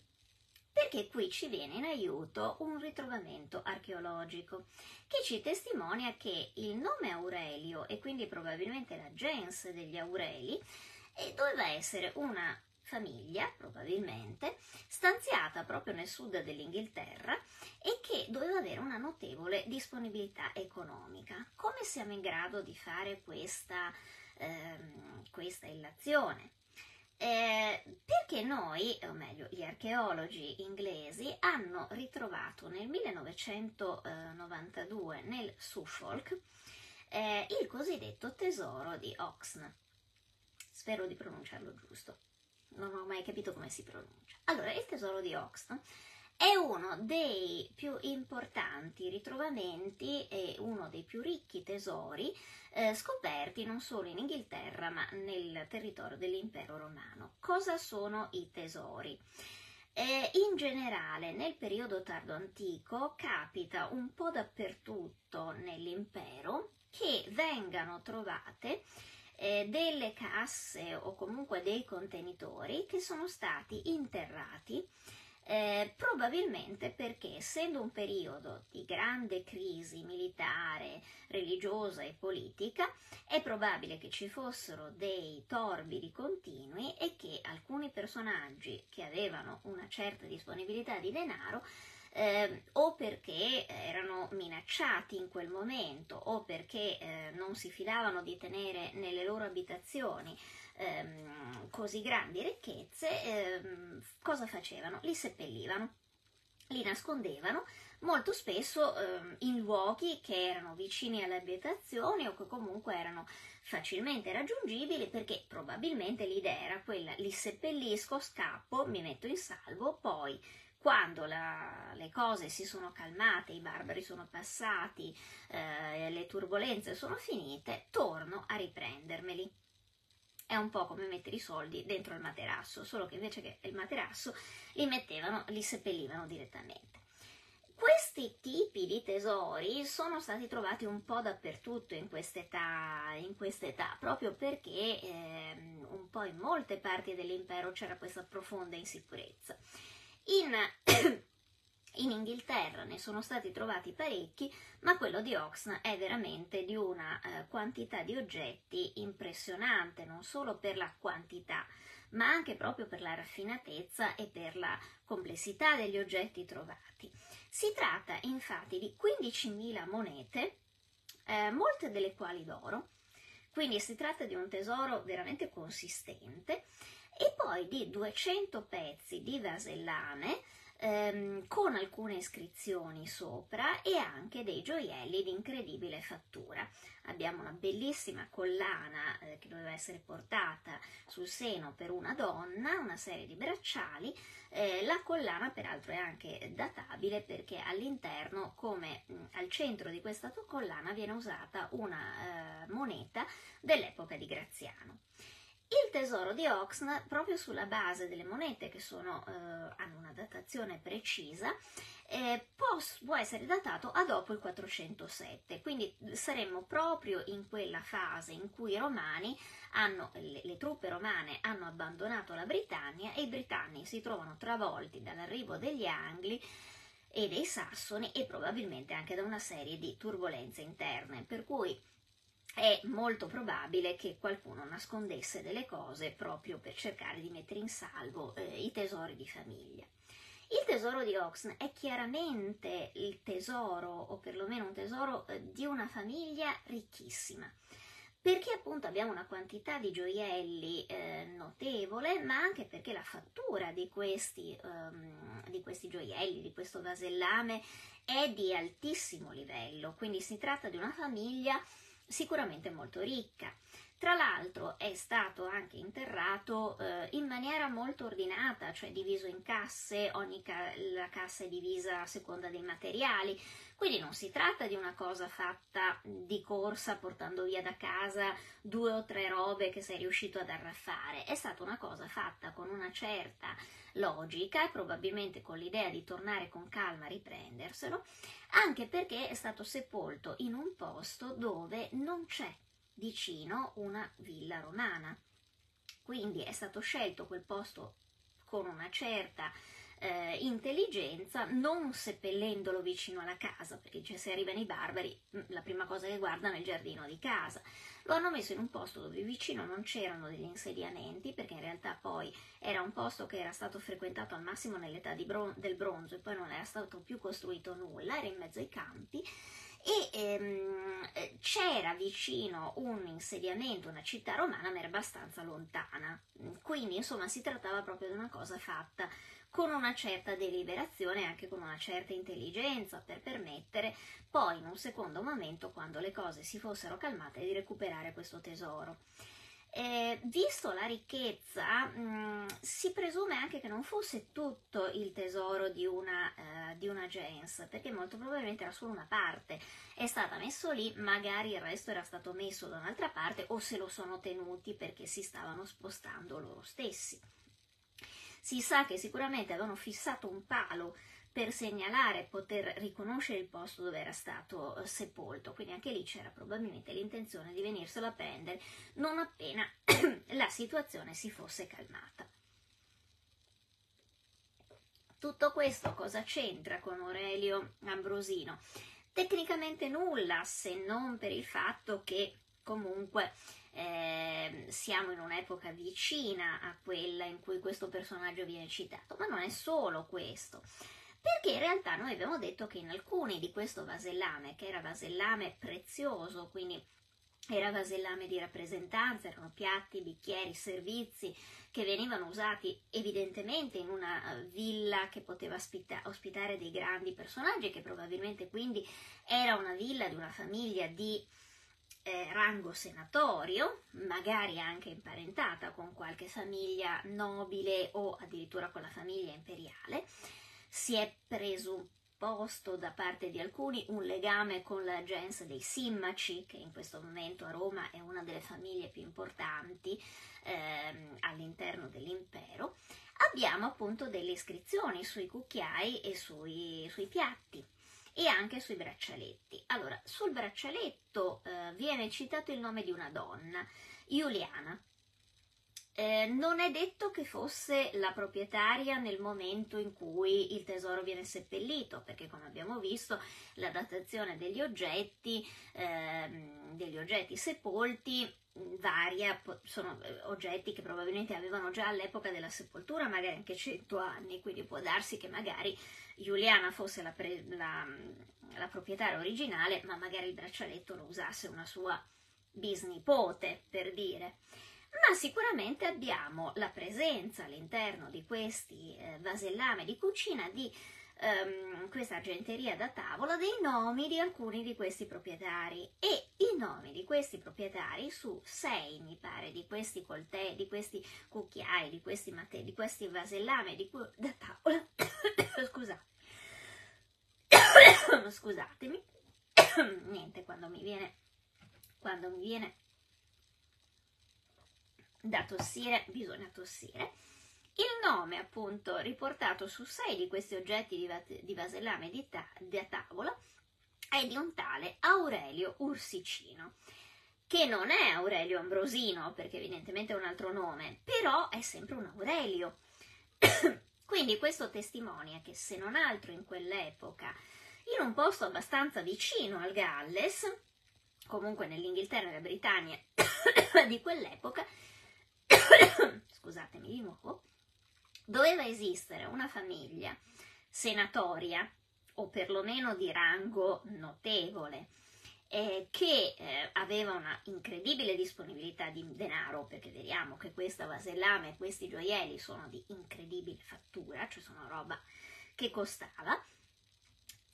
Perché qui ci viene in aiuto un ritrovamento archeologico che ci testimonia che il nome Aurelio e quindi probabilmente la gens degli Aureli eh, doveva essere una famiglia, probabilmente, stanziata proprio nel sud dell'Inghilterra e che doveva avere una notevole disponibilità economica. Come siamo in grado di fare questa, ehm, questa illazione? Eh, perché noi, o meglio gli archeologi inglesi, hanno ritrovato nel 1992 nel Suffolk eh, il cosiddetto tesoro di Oxn. Spero di pronunciarlo giusto, non ho mai capito come si pronuncia. Allora, il tesoro di Oxn è uno dei più importanti ritrovamenti e uno dei più ricchi tesori eh, scoperti non solo in Inghilterra ma nel territorio dell'impero romano. Cosa sono i tesori? Eh, in generale, nel periodo tardo antico capita un po' dappertutto nell'impero che vengano trovate eh, delle casse o comunque dei contenitori che sono stati interrati eh, probabilmente perché essendo un periodo di grande crisi militare, religiosa e politica, è probabile che ci fossero dei torbidi continui e che alcuni personaggi che avevano una certa disponibilità di denaro eh, o perché erano minacciati in quel momento o perché eh, non si fidavano di tenere nelle loro abitazioni ehm, così grandi ricchezze, ehm, cosa facevano? Li seppellivano, li nascondevano molto spesso ehm, in luoghi che erano vicini alle abitazioni o che comunque erano facilmente raggiungibili perché probabilmente l'idea era quella li seppellisco, scappo, mi metto in salvo, poi quando la, le cose si sono calmate, i barbari sono passati, eh, le turbulenze sono finite, torno a riprendermeli. È un po' come mettere i soldi dentro il materasso, solo che invece che il materasso li mettevano, li seppellivano direttamente. Questi tipi di tesori sono stati trovati un po' dappertutto in quest'età, in quest'età proprio perché eh, un po' in molte parti dell'impero c'era questa profonda insicurezza. In, in Inghilterra ne sono stati trovati parecchi, ma quello di Oxna è veramente di una eh, quantità di oggetti impressionante, non solo per la quantità, ma anche proprio per la raffinatezza e per la complessità degli oggetti trovati. Si tratta infatti di 15.000 monete, eh, molte delle quali d'oro, quindi si tratta di un tesoro veramente consistente e poi di 200 pezzi di vasellame ehm, con alcune iscrizioni sopra e anche dei gioielli di incredibile fattura. Abbiamo una bellissima collana eh, che doveva essere portata sul seno per una donna, una serie di bracciali. Eh, la collana peraltro è anche databile perché all'interno, come mh, al centro di questa collana, viene usata una eh, moneta dell'epoca di Graziano. Il tesoro di Oxna, proprio sulla base delle monete che sono, eh, hanno una datazione precisa, eh, può, può, essere datato a dopo il 407, quindi saremmo proprio in quella fase in cui hanno, le, le truppe romane hanno abbandonato la Britannia e i britanni si trovano travolti dall'arrivo degli Angli e dei Sassoni e probabilmente anche da una serie di turbulenze interne, per cui è molto probabile che qualcuno nascondesse delle cose proprio per cercare di mettere in salvo eh, i tesori di famiglia. Il tesoro di Oxn è chiaramente il tesoro, o perlomeno un tesoro eh, di una famiglia ricchissima, perché appunto abbiamo una quantità di gioielli eh, notevole, ma anche perché la fattura di questi, um, di questi gioielli, di questo vasellame, è di altissimo livello, quindi si tratta di una famiglia sicuramente molto ricca. Tra l'altro è stato anche interrato eh, in maniera molto ordinata, cioè diviso in casse, ogni ca- la cassa è divisa a seconda dei materiali, quindi non si tratta di una cosa fatta di corsa portando via da casa due o tre robe che sei riuscito ad arraffare, è stata una cosa fatta con una certa logica e probabilmente con l'idea di tornare con calma a riprenderselo, anche perché è stato sepolto in un posto dove non c'è vicino una villa romana. Quindi è stato scelto quel posto con una certa eh, intelligenza, non seppellendolo vicino alla casa, perché cioè, se arrivano i barbari, mm, la prima cosa che guardano è il giardino di casa. Lo hanno messo in un posto dove vicino non c'erano degli insediamenti, perché in realtà poi era un posto che era stato frequentato al massimo nell'età bron- del bronzo e poi non era stato più costruito nulla, era in mezzo ai campi e ehm, c'era vicino un insediamento, una città romana, ma era abbastanza lontana. Quindi, insomma, si trattava proprio di una cosa fatta con una certa deliberazione e anche con una certa intelligenza per permettere poi in un secondo momento, quando le cose si fossero calmate, di recuperare questo tesoro. Eh, visto la ricchezza, mh, mm, si presume anche che non fosse tutto il tesoro di una, eh, di una gens, perché molto probabilmente era solo una parte. È stata messo lì, magari il resto era stato messo da un'altra parte o se lo sono tenuti perché si stavano spostando loro stessi. Si sa che sicuramente avevano fissato un palo per segnalare, poter riconoscere il posto dove era stato eh, sepolto. Quindi anche lì c'era probabilmente l'intenzione di venirselo a prendere non appena la situazione si fosse calmata. Tutto questo cosa c'entra con Aurelio Ambrosino? Tecnicamente nulla, se non per il fatto che comunque eh, siamo in un'epoca vicina a quella in cui questo personaggio viene citato, ma non è solo questo. Perché in realtà noi abbiamo detto che in alcuni di questo vasellame, che era vasellame prezioso, quindi era vasellame di rappresentanza, erano piatti, bicchieri, servizi che venivano usati evidentemente in una eh, villa che poteva ospita- ospitare dei grandi personaggi, che probabilmente quindi era una villa di una famiglia di eh, rango senatorio, magari anche imparentata con qualche famiglia nobile o addirittura con la famiglia imperiale si è presupposto da parte di alcuni un legame con la gens dei Simmaci, che in questo momento a Roma è una delle famiglie più importanti ehm, all'interno dell'impero. Abbiamo appunto delle iscrizioni sui cucchiai e sui, sui piatti e anche sui braccialetti. Allora, sul braccialetto eh, viene citato il nome di una donna, Giuliana, eh, non è detto che fosse la proprietaria nel momento in cui il tesoro viene seppellito, perché come abbiamo visto la datazione degli oggetti, ehm, degli oggetti sepolti mm, varia, sono eh, oggetti che probabilmente avevano già all'epoca della sepoltura, magari anche 100 anni, quindi può darsi che magari Giuliana fosse la, pre, la, la proprietaria originale, ma magari il braccialetto lo usasse una sua bisnipote, per dire. Ma sicuramente abbiamo la presenza all'interno di questi eh, vasellame di cucina di ehm, questa argenteria da tavola dei nomi di alcuni di questi proprietari. E i nomi di questi proprietari su sei mi pare di questi coltelli, di questi cucchiai, di questi, mate- di questi vasellame di cu- da tavola. Scusate scusatemi. Niente quando mi viene quando mi viene da tossire bisogna tossire. Il nome appunto riportato su sei di questi oggetti di, va- di vasellame di, ta- di tavola è di un tale Aurelio Ursicino, che non è Aurelio Ambrosino, perché evidentemente è un altro nome, però è sempre un Aurelio. Quindi questo testimonia che se non altro in quell'epoca, in un posto abbastanza vicino al Galles, comunque nell'Inghilterra e nella Britannia di quell'epoca, scusatemi di nuovo, doveva esistere una famiglia senatoria o perlomeno di rango notevole eh, che eh, aveva una incredibile disponibilità di denaro perché vediamo che questa vasellame e questi gioielli sono di incredibile fattura, cioè sono roba che costava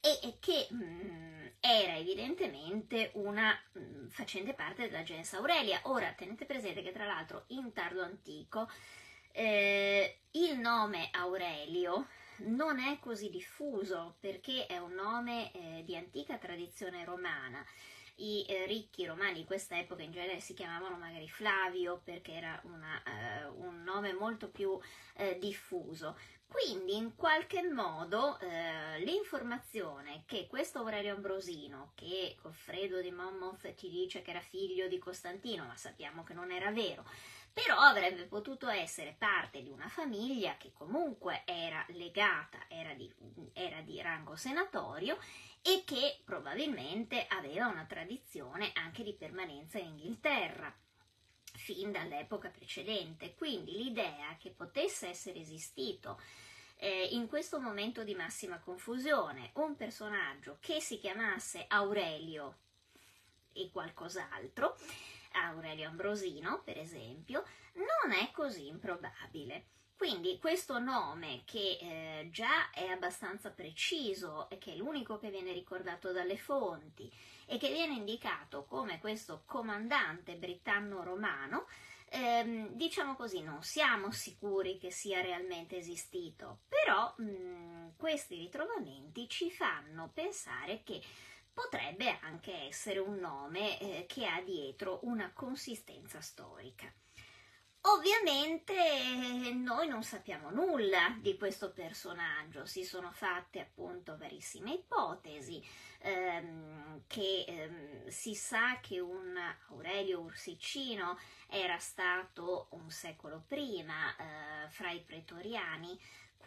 e che mh, mm, era evidentemente una mh, mm, facente parte della gens Aurelia. Ora tenete presente che tra l'altro in tardo antico eh, il nome Aurelio non è così diffuso perché è un nome eh, di antica tradizione romana. I eh, ricchi romani di questa epoca in genere si chiamavano magari Flavio perché era una, eh, un nome molto più eh, diffuso. Quindi in qualche modo eh, l'informazione che questo Aurelio Ambrosino, che Goffredo di Monmouth ti dice che era figlio di Costantino, ma sappiamo che non era vero, però avrebbe potuto essere parte di una famiglia che comunque era legata, era di, era di rango senatorio e che probabilmente aveva una tradizione anche di permanenza in Inghilterra fin dall'epoca precedente. Quindi l'idea che potesse essere esistito eh, in questo momento di massima confusione un personaggio che si chiamasse Aurelio e qualcos'altro, Aurelio Ambrosino per esempio, non è così improbabile. Quindi questo nome che eh, già è abbastanza preciso e che è l'unico che viene ricordato dalle fonti e che viene indicato come questo comandante britanno-romano, ehm, diciamo così, non siamo sicuri che sia realmente esistito, però mh, mm, questi ritrovamenti ci fanno pensare che potrebbe anche essere un nome eh, che ha dietro una consistenza storica. Ovviamente eh, noi non sappiamo nulla di questo personaggio, si sono fatte appunto varissime ipotesi, ehm, che ehm, si sa che un Aurelio Ursicino era stato un secolo prima eh, fra i pretoriani,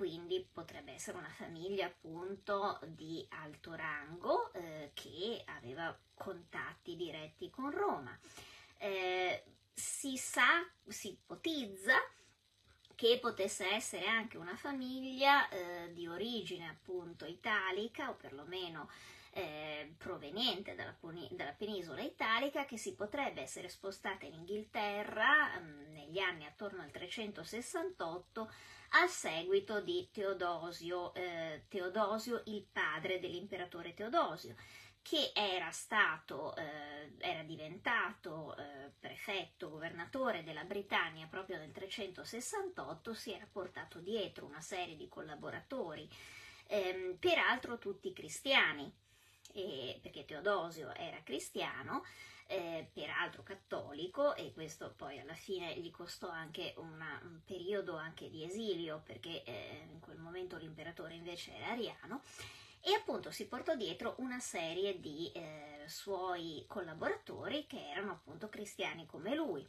quindi potrebbe essere una famiglia appunto di alto rango eh, che aveva contatti diretti con Roma. Eh, si sa, si ipotizza che potesse essere anche una famiglia eh, di origine appunto italica o perlomeno eh, proveniente dalla, dalla, penisola italica che si potrebbe essere spostata in Inghilterra mh, mm, negli anni attorno al 368 a seguito di Teodosio, eh, Teodosio il padre dell'imperatore Teodosio che era stato, eh, era diventato eh, prefetto, governatore della Britannia proprio nel 368, si era portato dietro una serie di collaboratori, ehm, peraltro tutti cristiani, eh, perché Teodosio era cristiano, eh, peraltro cattolico e questo poi alla fine gli costò anche una, un periodo anche di esilio perché eh, in quel momento l'imperatore invece era ariano e appunto si portò dietro una serie di eh, suoi collaboratori che erano appunto cristiani come lui.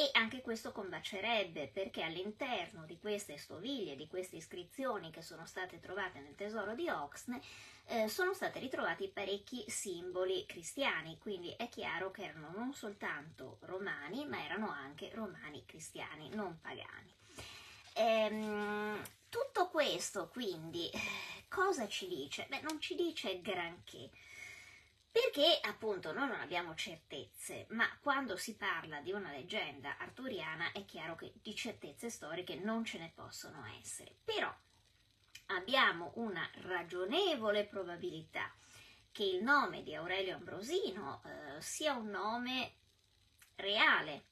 E anche questo combacerebbe perché all'interno di queste stoviglie, di queste iscrizioni che sono state trovate nel tesoro di Oxne, eh, sono stati ritrovati parecchi simboli cristiani, quindi è chiaro che erano non soltanto romani, ma erano anche romani cristiani, non pagani. Ehm, tutto questo quindi cosa ci dice? Beh, non ci dice granché. Perché appunto noi non abbiamo certezze, ma quando si parla di una leggenda arturiana è chiaro che di certezze storiche non ce ne possono essere. Però abbiamo una ragionevole probabilità che il nome di Aurelio Ambrosino eh, sia un nome reale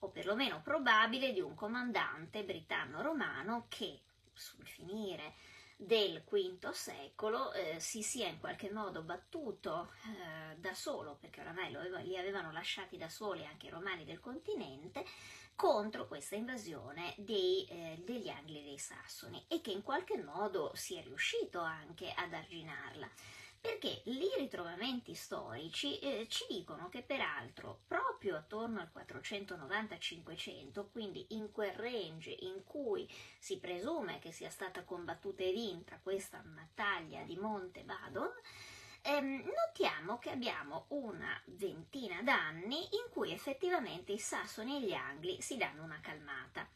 o perlomeno probabile di un comandante britanno-romano che sul finire del V secolo eh, si sia in qualche modo battuto eh, da solo, perché oramai aveva, li avevano lasciati da soli anche i romani del continente, contro questa invasione dei, eh, degli Angli e dei Sassoni e che in qualche modo si è riuscito anche ad arginarla perché i ritrovamenti storici eh, ci dicono che peraltro proprio attorno al 490-500, quindi in quel range in cui si presume che sia stata combattuta e vinta questa battaglia di Monte Badon, ehm, notiamo che abbiamo una ventina d'anni in cui effettivamente i sassoni e gli angli si danno una calmata,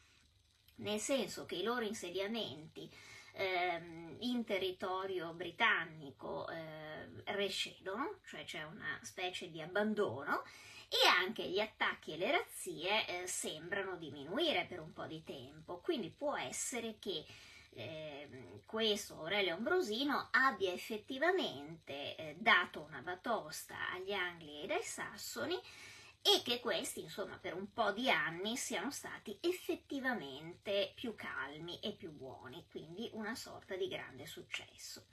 nel senso che i loro insediamenti ehm, in territorio britannico eh, rescedono, cioè c'è una specie di abbandono e anche gli attacchi e le razzie eh, sembrano diminuire per un po' di tempo, quindi può essere che eh, questo Aurelio Ambrosino abbia effettivamente eh, dato una batosta agli Angli e ai Sassoni e che questi, insomma, per un po' di anni siano stati effettivamente più calmi e più buoni, quindi una sorta di grande successo.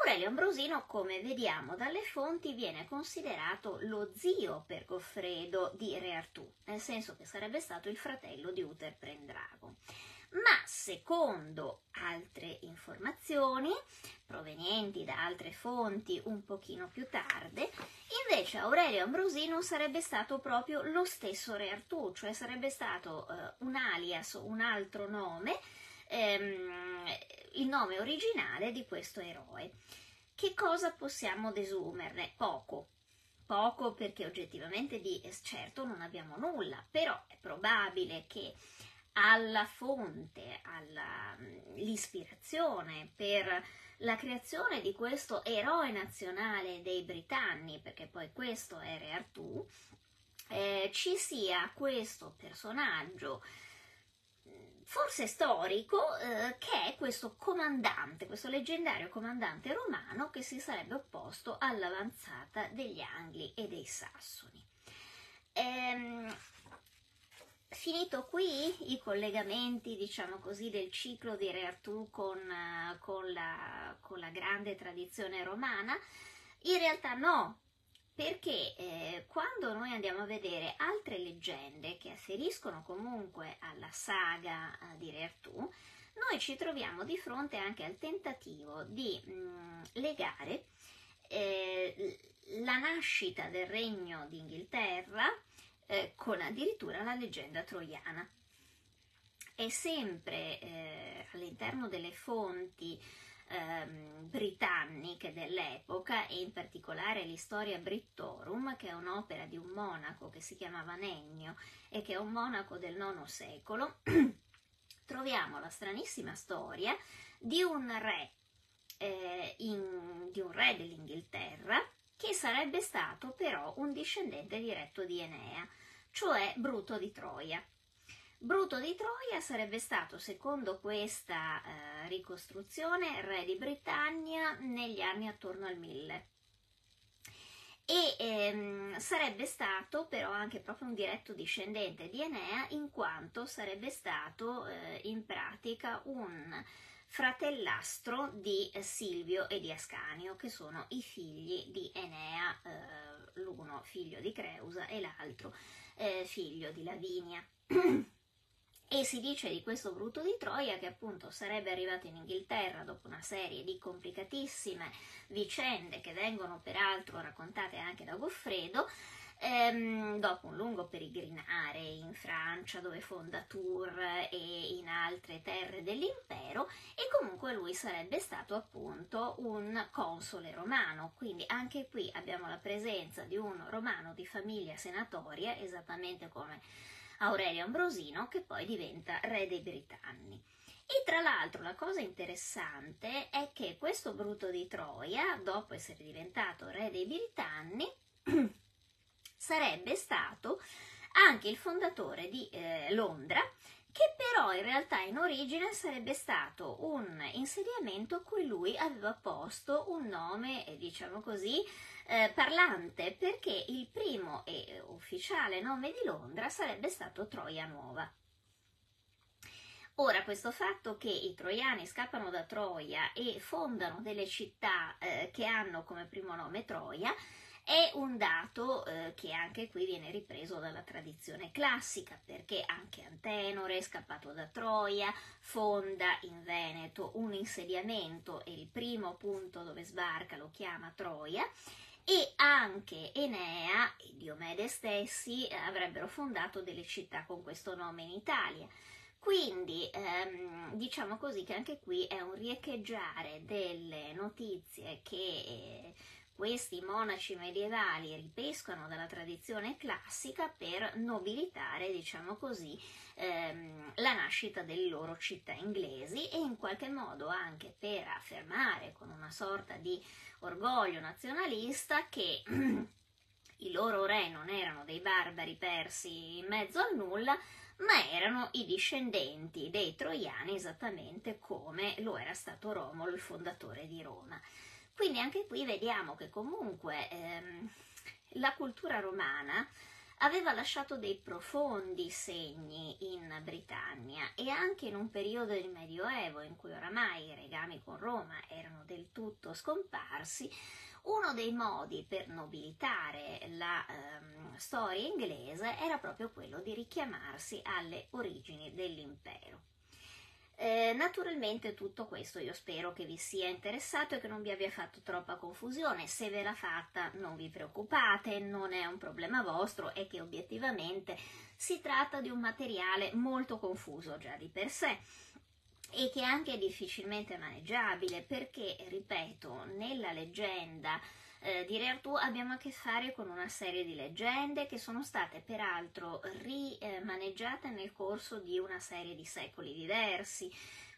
Aurelio Ambrosino, come vediamo dalle fonti, viene considerato lo zio per Goffredo di Re Artù, nel senso che sarebbe stato il fratello di Uther Pendragon ma secondo altre informazioni provenienti da altre fonti un pochino più tarde, invece Aurelio Ambrosino sarebbe stato proprio lo stesso Re Artù, cioè sarebbe stato eh, un alias, un altro nome, ehm, il nome originale di questo eroe. Che cosa possiamo desumerne? Poco, poco perché oggettivamente di certo non abbiamo nulla, però è probabile che alla fonte, all'ispirazione per la creazione di questo eroe nazionale dei Britanni, perché poi questo Re Artù, eh, ci sia questo personaggio forse storico, eh, che è questo comandante, questo leggendario comandante romano che si sarebbe opposto all'avanzata degli Angli e dei Sassoni. Ehm, finito qui i collegamenti, diciamo così, del ciclo di Re Artù con, con, la, con la grande tradizione romana? In realtà no, perché eh, quando noi andiamo a vedere altre leggende che afferiscono comunque alla saga eh, di Re Artù, noi ci troviamo di fronte anche al tentativo di mh, mm, legare eh, la nascita del regno d'Inghilterra eh, con addirittura la leggenda troiana. È sempre eh, all'interno delle fonti ehm, britanniche dell'epoca e in particolare l'Historia Brittorum, che è un'opera di un monaco che si chiamava Nennio e che è un monaco del IX secolo, troviamo la stranissima storia di un re, eh, in, di un re dell'Inghilterra che sarebbe stato però un discendente diretto di Enea, cioè Bruto di Troia. Bruto di Troia sarebbe stato, secondo questa eh, ricostruzione, re di Britannia negli anni attorno al 1000 e ehm, sarebbe stato però anche proprio un diretto discendente di Enea in quanto sarebbe stato eh, in pratica un fratellastro di Silvio e di Ascanio che sono i figli di Enea, eh, l'uno figlio di Creusa e l'altro eh, figlio di Lavinia. E si dice di questo Bruto di Troia che appunto sarebbe arrivato in Inghilterra dopo una serie di complicatissime vicende che vengono peraltro raccontate anche da Goffredo, ehm, dopo un lungo peregrinare in Francia dove fonda Tours e in altre terre dell'impero e comunque lui sarebbe stato appunto un console romano, quindi anche qui abbiamo la presenza di un romano di famiglia senatoria, esattamente come Aurelio Ambrosino, che poi diventa re dei Britanni. E tra l'altro la cosa interessante è che questo Bruto di Troia, dopo essere diventato re dei Britanni, sarebbe stato anche il fondatore di eh, Londra, che però in realtà in origine sarebbe stato un insediamento a cui lui aveva posto un nome, eh, diciamo così, eh, parlante perché il primo e ufficiale nome di Londra sarebbe stato Troia Nuova. Ora, questo fatto che i troiani scappano da Troia e fondano delle città eh, che hanno come primo nome Troia è un dato eh, che anche qui viene ripreso dalla tradizione classica, perché anche Antenore, scappato da Troia, fonda in Veneto un insediamento e il primo punto dove sbarca lo chiama Troia e anche Enea e Diomede stessi eh, avrebbero fondato delle città con questo nome in Italia. Quindi ehm, diciamo così che anche qui è un riecheggiare delle notizie che eh, questi monaci medievali ripescono dalla tradizione classica per nobilitare, diciamo così, ehm, la nascita delle loro città inglesi e in qualche modo anche per affermare con una sorta di orgoglio nazionalista che i loro re non erano dei barbari persi in mezzo al nulla, ma erano i discendenti dei troiani esattamente come lo era stato Romolo, il fondatore di Roma. Quindi anche qui vediamo che comunque ehm, la cultura romana aveva lasciato dei profondi segni in Britannia e anche in un periodo del Medioevo in cui oramai i legami con Roma erano del tutto scomparsi, uno dei modi per nobilitare la ehm, storia inglese era proprio quello di richiamarsi alle origini dell'impero. Eh, naturalmente tutto questo io spero che vi sia interessato e che non vi abbia fatto troppa confusione. Se ve l'ha fatta non vi preoccupate, non è un problema vostro, è che obiettivamente si tratta di un materiale molto confuso già di per sé e che anche è difficilmente maneggiabile perché, ripeto, nella leggenda eh, di Re Artù abbiamo a che fare con una serie di leggende che sono state peraltro rimaneggiate nel corso di una serie di secoli diversi.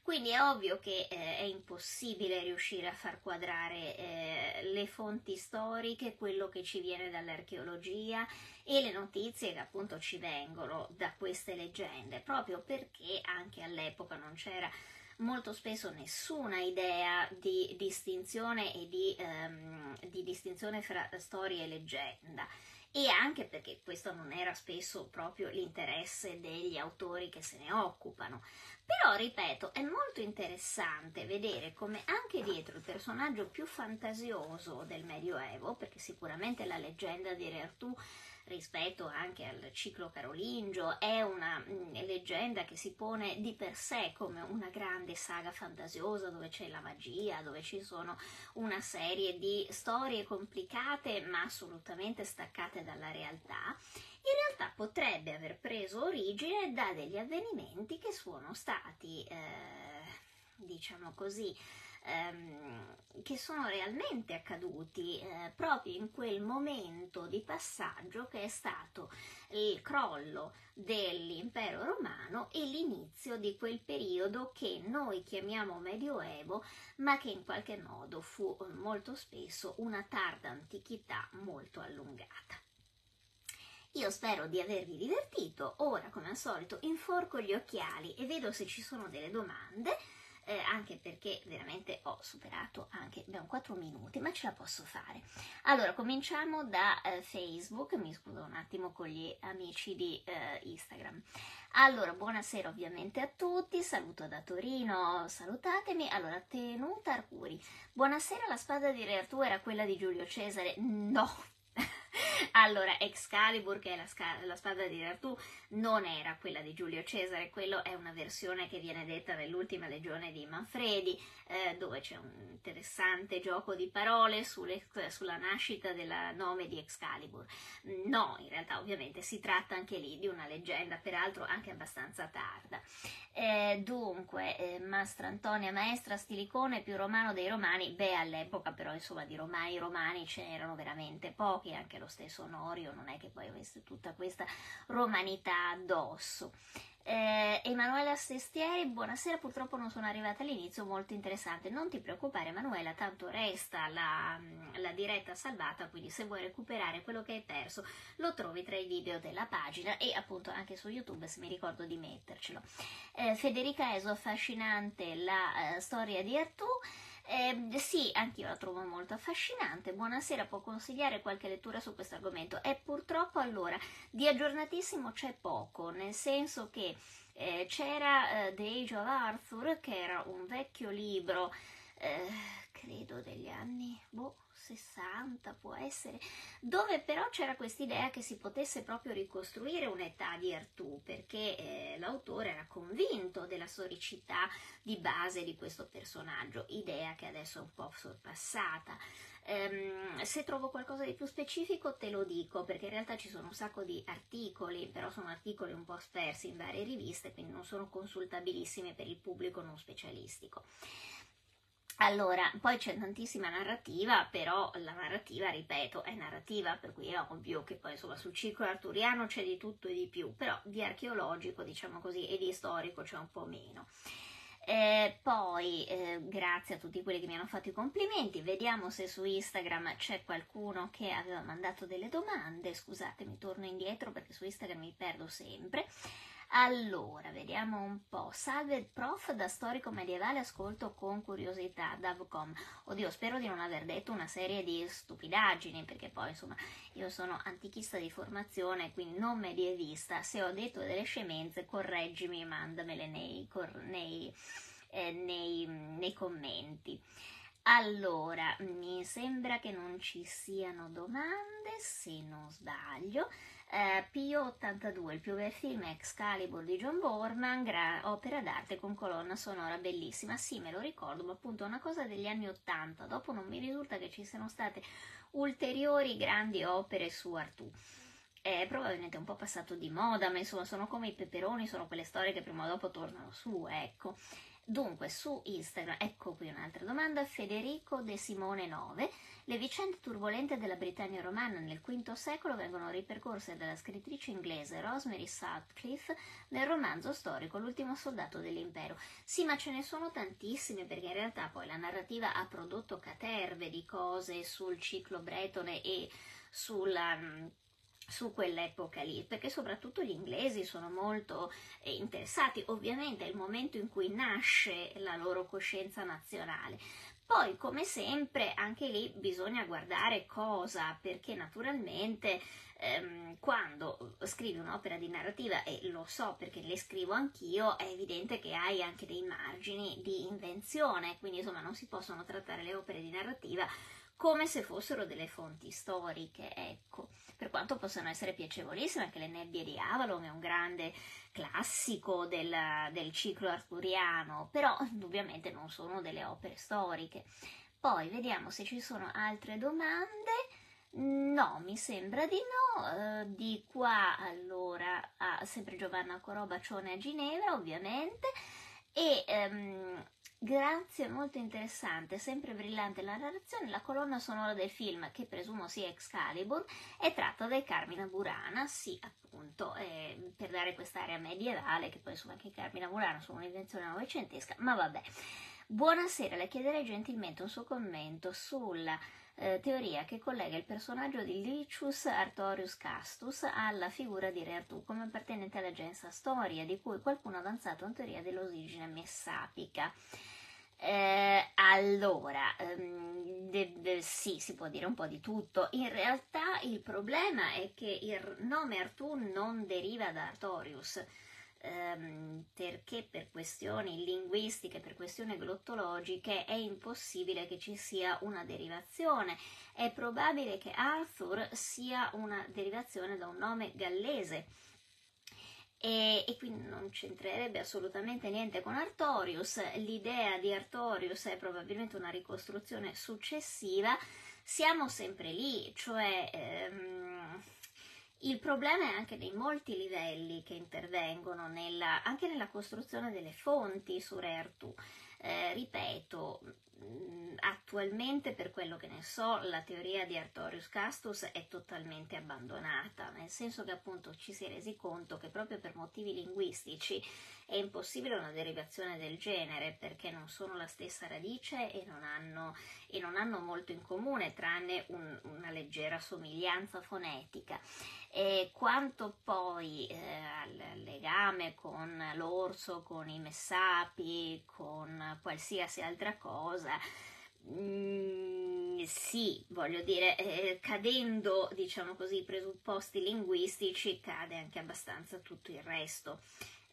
Quindi è ovvio che eh, è impossibile riuscire a far quadrare eh, le fonti storiche, quello che ci viene dall'archeologia e le notizie che appunto ci vengono da queste leggende, proprio perché anche all'epoca non c'era molto spesso nessuna idea di distinzione e di, um, di distinzione fra storia e leggenda e anche perché questo non era spesso proprio l'interesse degli autori che se ne occupano. Però, ripeto, è molto interessante vedere come anche dietro il personaggio più fantasioso del Medioevo, perché sicuramente la leggenda di Re Artù rispetto anche al ciclo carolingio, è una mh, mm, leggenda che si pone di per sé come una grande saga fantasiosa dove c'è la magia, dove ci sono una serie di storie complicate ma assolutamente staccate dalla realtà. In realtà potrebbe aver preso origine da degli avvenimenti che sono stati, eh, diciamo così, ehm, che sono realmente accaduti eh, proprio in quel momento di passaggio che è stato il crollo dell'impero romano e l'inizio di quel periodo che noi chiamiamo medioevo, ma che in qualche modo fu molto spesso una tarda antichità molto allungata. Io spero di avervi divertito, ora come al solito inforco gli occhiali e vedo se ci sono delle domande, eh, anche perché veramente ho superato anche, abbiamo 4 minuti, ma ce la posso fare. Allora, cominciamo da eh, Facebook, mi scuso un attimo con gli amici di eh, Instagram. Allora, buonasera ovviamente a tutti, saluto da Torino, salutatemi. Allora, Tenuta Arcuri, buonasera, la spada di Re Artù era quella di Giulio Cesare? No, allora, Excalibur, che è la, la, spada di Artù, non era quella di Giulio Cesare, quello è una versione che viene detta nell'ultima legione di Manfredi, eh, dove c'è un interessante gioco di parole sulla nascita del nome di Excalibur. No, in realtà ovviamente si tratta anche lì di una leggenda, peraltro anche abbastanza tarda. Eh, dunque, eh, Mastra Antonia Maestra Stilicone più romano dei romani, beh all'epoca però insomma di romani romani ce n'erano veramente pochi, anche lo stesso Onorio non è che poi avesse tutta questa romanità addosso. Eh, Emanuela Sestieri, buonasera, purtroppo non sono arrivata all'inizio, molto interessante. Non ti preoccupare Emanuela, tanto resta la, la, diretta salvata, quindi se vuoi recuperare quello che hai perso lo trovi tra i video della pagina e appunto anche su YouTube se mi ricordo di mettercelo. Eh, Federica Eso, affascinante la eh, storia di Artù. Eh, sì, anch'io la trovo molto affascinante. Buonasera, può consigliare qualche lettura su questo argomento? E purtroppo allora di aggiornatissimo c'è poco, nel senso che eh, c'era eh, The Age of Arthur, che era un vecchio libro, eh, credo degli anni, boh, 60 può essere, dove però c'era quest'idea che si potesse proprio ricostruire un'età di Artù, perché eh, l'autore era convinto della storicità di base di questo personaggio, idea che adesso è un po' sorpassata. Um, se trovo qualcosa di più specifico te lo dico perché in realtà ci sono un sacco di articoli, però sono articoli un po' spersi in varie riviste, quindi non sono consultabilissimi per il pubblico non specialistico. Allora, poi c'è tantissima narrativa, però la narrativa, ripeto, è narrativa, per cui è ovvio che poi insomma sul ciclo arturiano c'è di tutto e di più, però di archeologico, diciamo così, e di storico c'è un po' meno. Eh, poi, eh, grazie a tutti quelli che mi hanno fatto i complimenti, vediamo se su Instagram c'è qualcuno che aveva mandato delle domande, scusatemi, torno indietro perché su Instagram mi perdo sempre. Allora, vediamo un po'. Salve prof, da storico medievale ascolto con curiosità Davcom. Oddio, spero di non aver detto una serie di stupidaggini, perché poi insomma io sono antichista di formazione, quindi non medievista. Se ho detto delle scemenze, correggimi e mandamele nei, nei, eh, nei, nei commenti. Allora, mi sembra che non ci siano domande, se non sbaglio. Eh, Pio 82, il più bel film Excalibur di John Borman, gra- opera d'arte con colonna sonora bellissima. Sì, me lo ricordo, ma appunto è una cosa degli anni 80. Dopo non mi risulta che ci siano state ulteriori grandi opere su Artù. È probabilmente un po' passato di moda, ma insomma sono come i peperoni, sono quelle storie che prima o dopo tornano su, ecco. Dunque, su Instagram, ecco qui un'altra domanda, Federico De Simone 9. Le vicende turbolente della Britannia romana nel V secolo vengono ripercorse dalla scrittrice inglese Rosemary Sutcliffe nel romanzo storico L'ultimo soldato dell'impero. Sì, ma ce ne sono tantissime perché in realtà poi la narrativa ha prodotto caterve di cose sul ciclo bretone e sulla su quell'epoca lì, perché soprattutto gli inglesi sono molto eh, interessati, ovviamente è il momento in cui nasce la loro coscienza nazionale, Poi, come sempre, anche lì bisogna guardare cosa, perché naturalmente ehm, quando scrivi un'opera di narrativa, e lo so perché le scrivo anch'io, è evidente che hai anche dei margini di invenzione, quindi insomma non si possono trattare le opere di narrativa come se fossero delle fonti storiche, ecco. Per quanto possano essere piacevolissime, anche le nebbie di Avalon è un grande classico del, del ciclo arturiano, però indubbiamente non sono delle opere storiche. Poi vediamo se ci sono altre domande. No, mi sembra di no. Uh, di qua allora a sempre Giovanna Corò, bacione a Ginevra, ovviamente. E um, Grazie, molto interessante, sempre brillante la narrazione. La colonna sonora del film, che presumo sia Excalibur, è tratta dai Carmina Burana, sì, appunto, eh, per dare quest'area medievale, che poi insomma anche i Carmina Burana sono un'invenzione novecentesca, ma vabbè. Buonasera, le chiederei gentilmente un suo commento sulla eh, teoria che collega il personaggio di Licius Artorius Castus alla figura di Re Artù come appartenente alla gensa Storia, di cui qualcuno ha avanzato una teoria dell'origine messapica. Eh, allora, ehm, de, de, sì, si può dire un po' di tutto. In realtà il problema è che il nome Artù non deriva da Artorius, ehm, perché per questioni linguistiche, per questioni glottologiche è impossibile che ci sia una derivazione. È probabile che Arthur sia una derivazione da un nome gallese e, e, quindi non c'entrerebbe assolutamente niente con Artorius. L'idea di Artorius è probabilmente una ricostruzione successiva. Siamo sempre lì, cioè ehm, il problema è anche dei molti livelli che intervengono nella, anche nella costruzione delle fonti su Re Artù. Eh, ripeto, attualmente, per quello che ne so, la teoria di Artorius Castus è totalmente abbandonata, nel senso che appunto ci si è resi conto che proprio per motivi linguistici è impossibile una derivazione del genere perché non sono la stessa radice e non hanno, e non hanno molto in comune tranne un, una leggera somiglianza fonetica. E quanto poi eh, al legame con l'orso, con i messapi, con qualsiasi altra cosa, Mm, sì, voglio dire, eh, cadendo, diciamo così, i presupposti linguistici, cade anche abbastanza tutto il resto.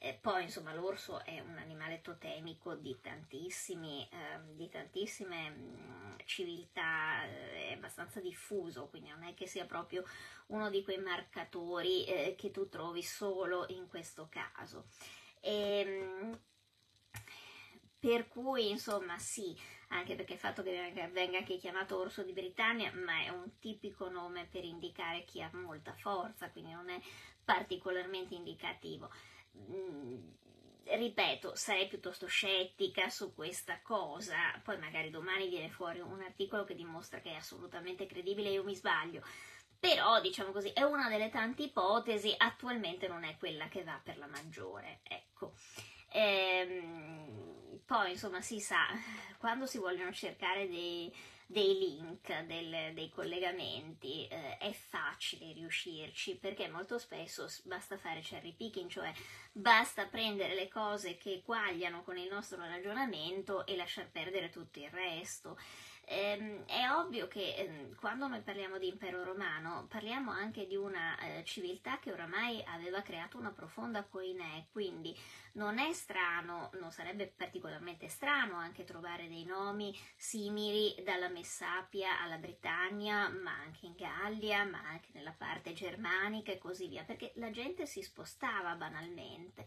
Eh, poi, insomma, l'orso è un animale totemico di, tantissimi, eh, di tantissime mh, civiltà, eh, è abbastanza diffuso, quindi non è che sia proprio uno di quei marcatori eh, che tu trovi solo in questo caso. E, ehm, per cui, insomma, sì, anche perché il fatto che venga anche chiamato orso di Britannia, ma è un tipico nome per indicare chi ha molta forza, quindi non è particolarmente indicativo. Mm, ripeto, sarei piuttosto scettica su questa cosa, poi magari domani viene fuori un articolo che dimostra che è assolutamente credibile e io mi sbaglio. Però, diciamo così, è una delle tante ipotesi, attualmente non è quella che va per la maggiore, ecco. Ehm, poi, insomma, si sa, quando si vogliono cercare dei, dei link, del, dei collegamenti, eh, è facile riuscirci perché molto spesso basta fare cherry picking, cioè basta prendere le cose che quagliano con il nostro ragionamento e lasciar perdere tutto il resto. Eh, è ovvio che eh, quando noi parliamo di impero romano parliamo anche di una eh, civiltà che oramai aveva creato una profonda coinè, quindi non è strano, non sarebbe particolarmente strano anche trovare dei nomi simili dalla Messapia alla Britannia, ma anche in Gallia, ma anche nella parte germanica e così via, perché la gente si spostava banalmente.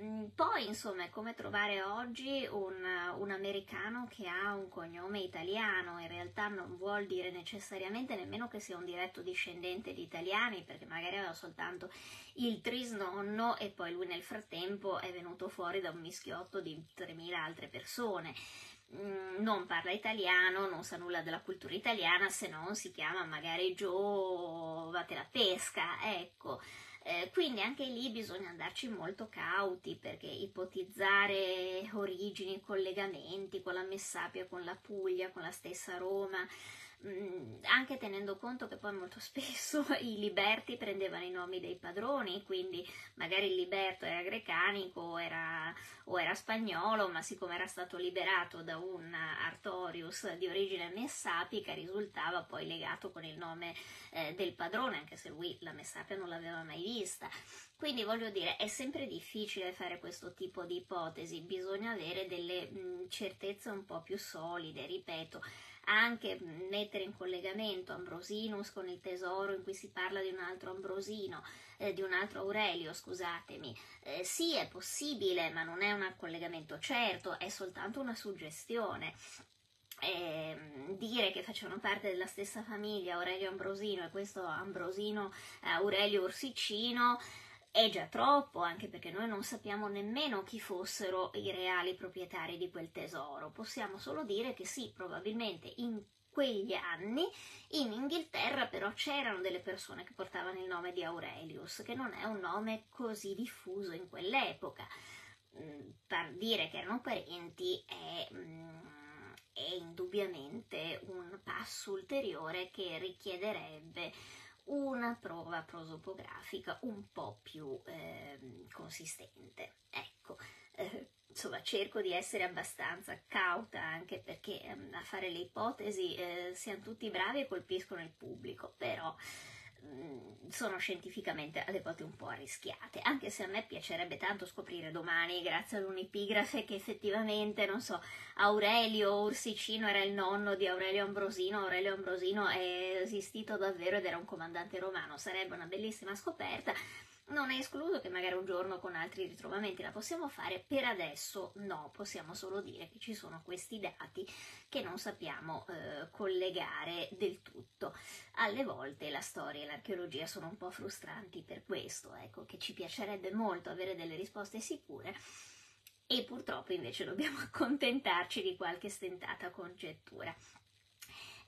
Mm, poi, insomma, è come trovare oggi un, un, americano che ha un cognome italiano, in realtà non vuol dire necessariamente nemmeno che sia un diretto discendente di italiani, perché magari aveva soltanto il trisnonno e poi lui nel frattempo è venuto fuori da un mischiotto di 3.000 altre persone. Mm, non parla italiano, non sa nulla della cultura italiana, se non si chiama magari Joe Vate la pesca, ecco. Eh, quindi anche lì bisogna andarci molto cauti perché ipotizzare origini, collegamenti con la Messapia, con la Puglia, con la stessa Roma, anche tenendo conto che poi molto spesso i liberti prendevano i nomi dei padroni, quindi magari il liberto era grecanico o era, o era spagnolo, ma siccome era stato liberato da un Artorius di origine messapica, risultava poi legato con il nome eh, del padrone, anche se lui la messapia non l'aveva mai vista. Quindi voglio dire, è sempre difficile fare questo tipo di ipotesi, bisogna avere delle mh, mm, certezze un po' più solide, ripeto anche mettere in collegamento Ambrosinus con il tesoro in cui si parla di un altro Ambrosino, eh, di un altro Aurelio, scusatemi. Eh, sì, è possibile, ma non è un collegamento certo, è soltanto una suggestione. Eh, dire che facevano parte della stessa famiglia Aurelio Ambrosino e questo Ambrosino eh, Aurelio Ursicino è già troppo, anche perché noi non sappiamo nemmeno chi fossero i reali proprietari di quel tesoro. Possiamo solo dire che sì, probabilmente in quegli anni in Inghilterra però c'erano delle persone che portavano il nome di Aurelius, che non è un nome così diffuso in quell'epoca. Mm, per dire che erano parenti è, mm, è indubbiamente un passo ulteriore che richiederebbe una prova prosopografica un po' più eh, consistente. Ecco, eh, insomma, cerco di essere abbastanza cauta anche perché eh, a fare le ipotesi eh, siamo tutti bravi e colpiscono il pubblico, però sono scientificamente alle volte un po' arrischiate, anche se a me piacerebbe tanto scoprire domani, grazie ad un'epigrafe, che effettivamente, non so, Aurelio Ursicino era il nonno di Aurelio Ambrosino, Aurelio Ambrosino è esistito davvero ed era un comandante romano, sarebbe una bellissima scoperta, non è escluso che magari un giorno con altri ritrovamenti la possiamo fare, per adesso no, possiamo solo dire che ci sono questi dati che non sappiamo eh, collegare del tutto. Alle volte la storia e l'archeologia sono un po' frustranti per questo, ecco, che ci piacerebbe molto avere delle risposte sicure e purtroppo invece dobbiamo accontentarci di qualche stentata congettura.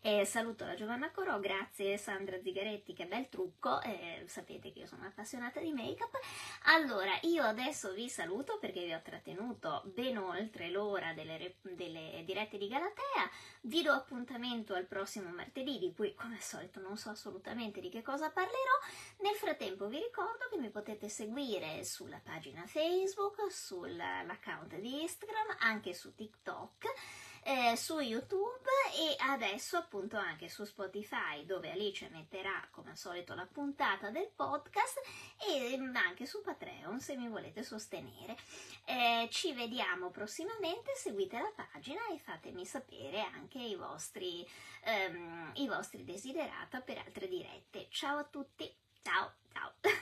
E saluto la Giovanna Corò, grazie Sandra Zigaretti, che bel trucco, eh, sapete che io sono appassionata di make-up. Allora, io adesso vi saluto perché vi ho trattenuto ben oltre l'ora delle, delle dirette di Galatea, vi do appuntamento al prossimo martedì, di cui come al solito non so assolutamente di che cosa parlerò. Nel frattempo vi ricordo che mi potete seguire sulla pagina Facebook, sull'account di Instagram, anche su TikTok eh, su YouTube e adesso appunto anche su Spotify dove Alice metterà come al solito la puntata del podcast e anche su Patreon se mi volete sostenere. Eh, ci vediamo prossimamente, seguite la pagina e fatemi sapere anche i vostri, ehm, i vostri desiderata per altre dirette. Ciao a tutti, ciao ciao!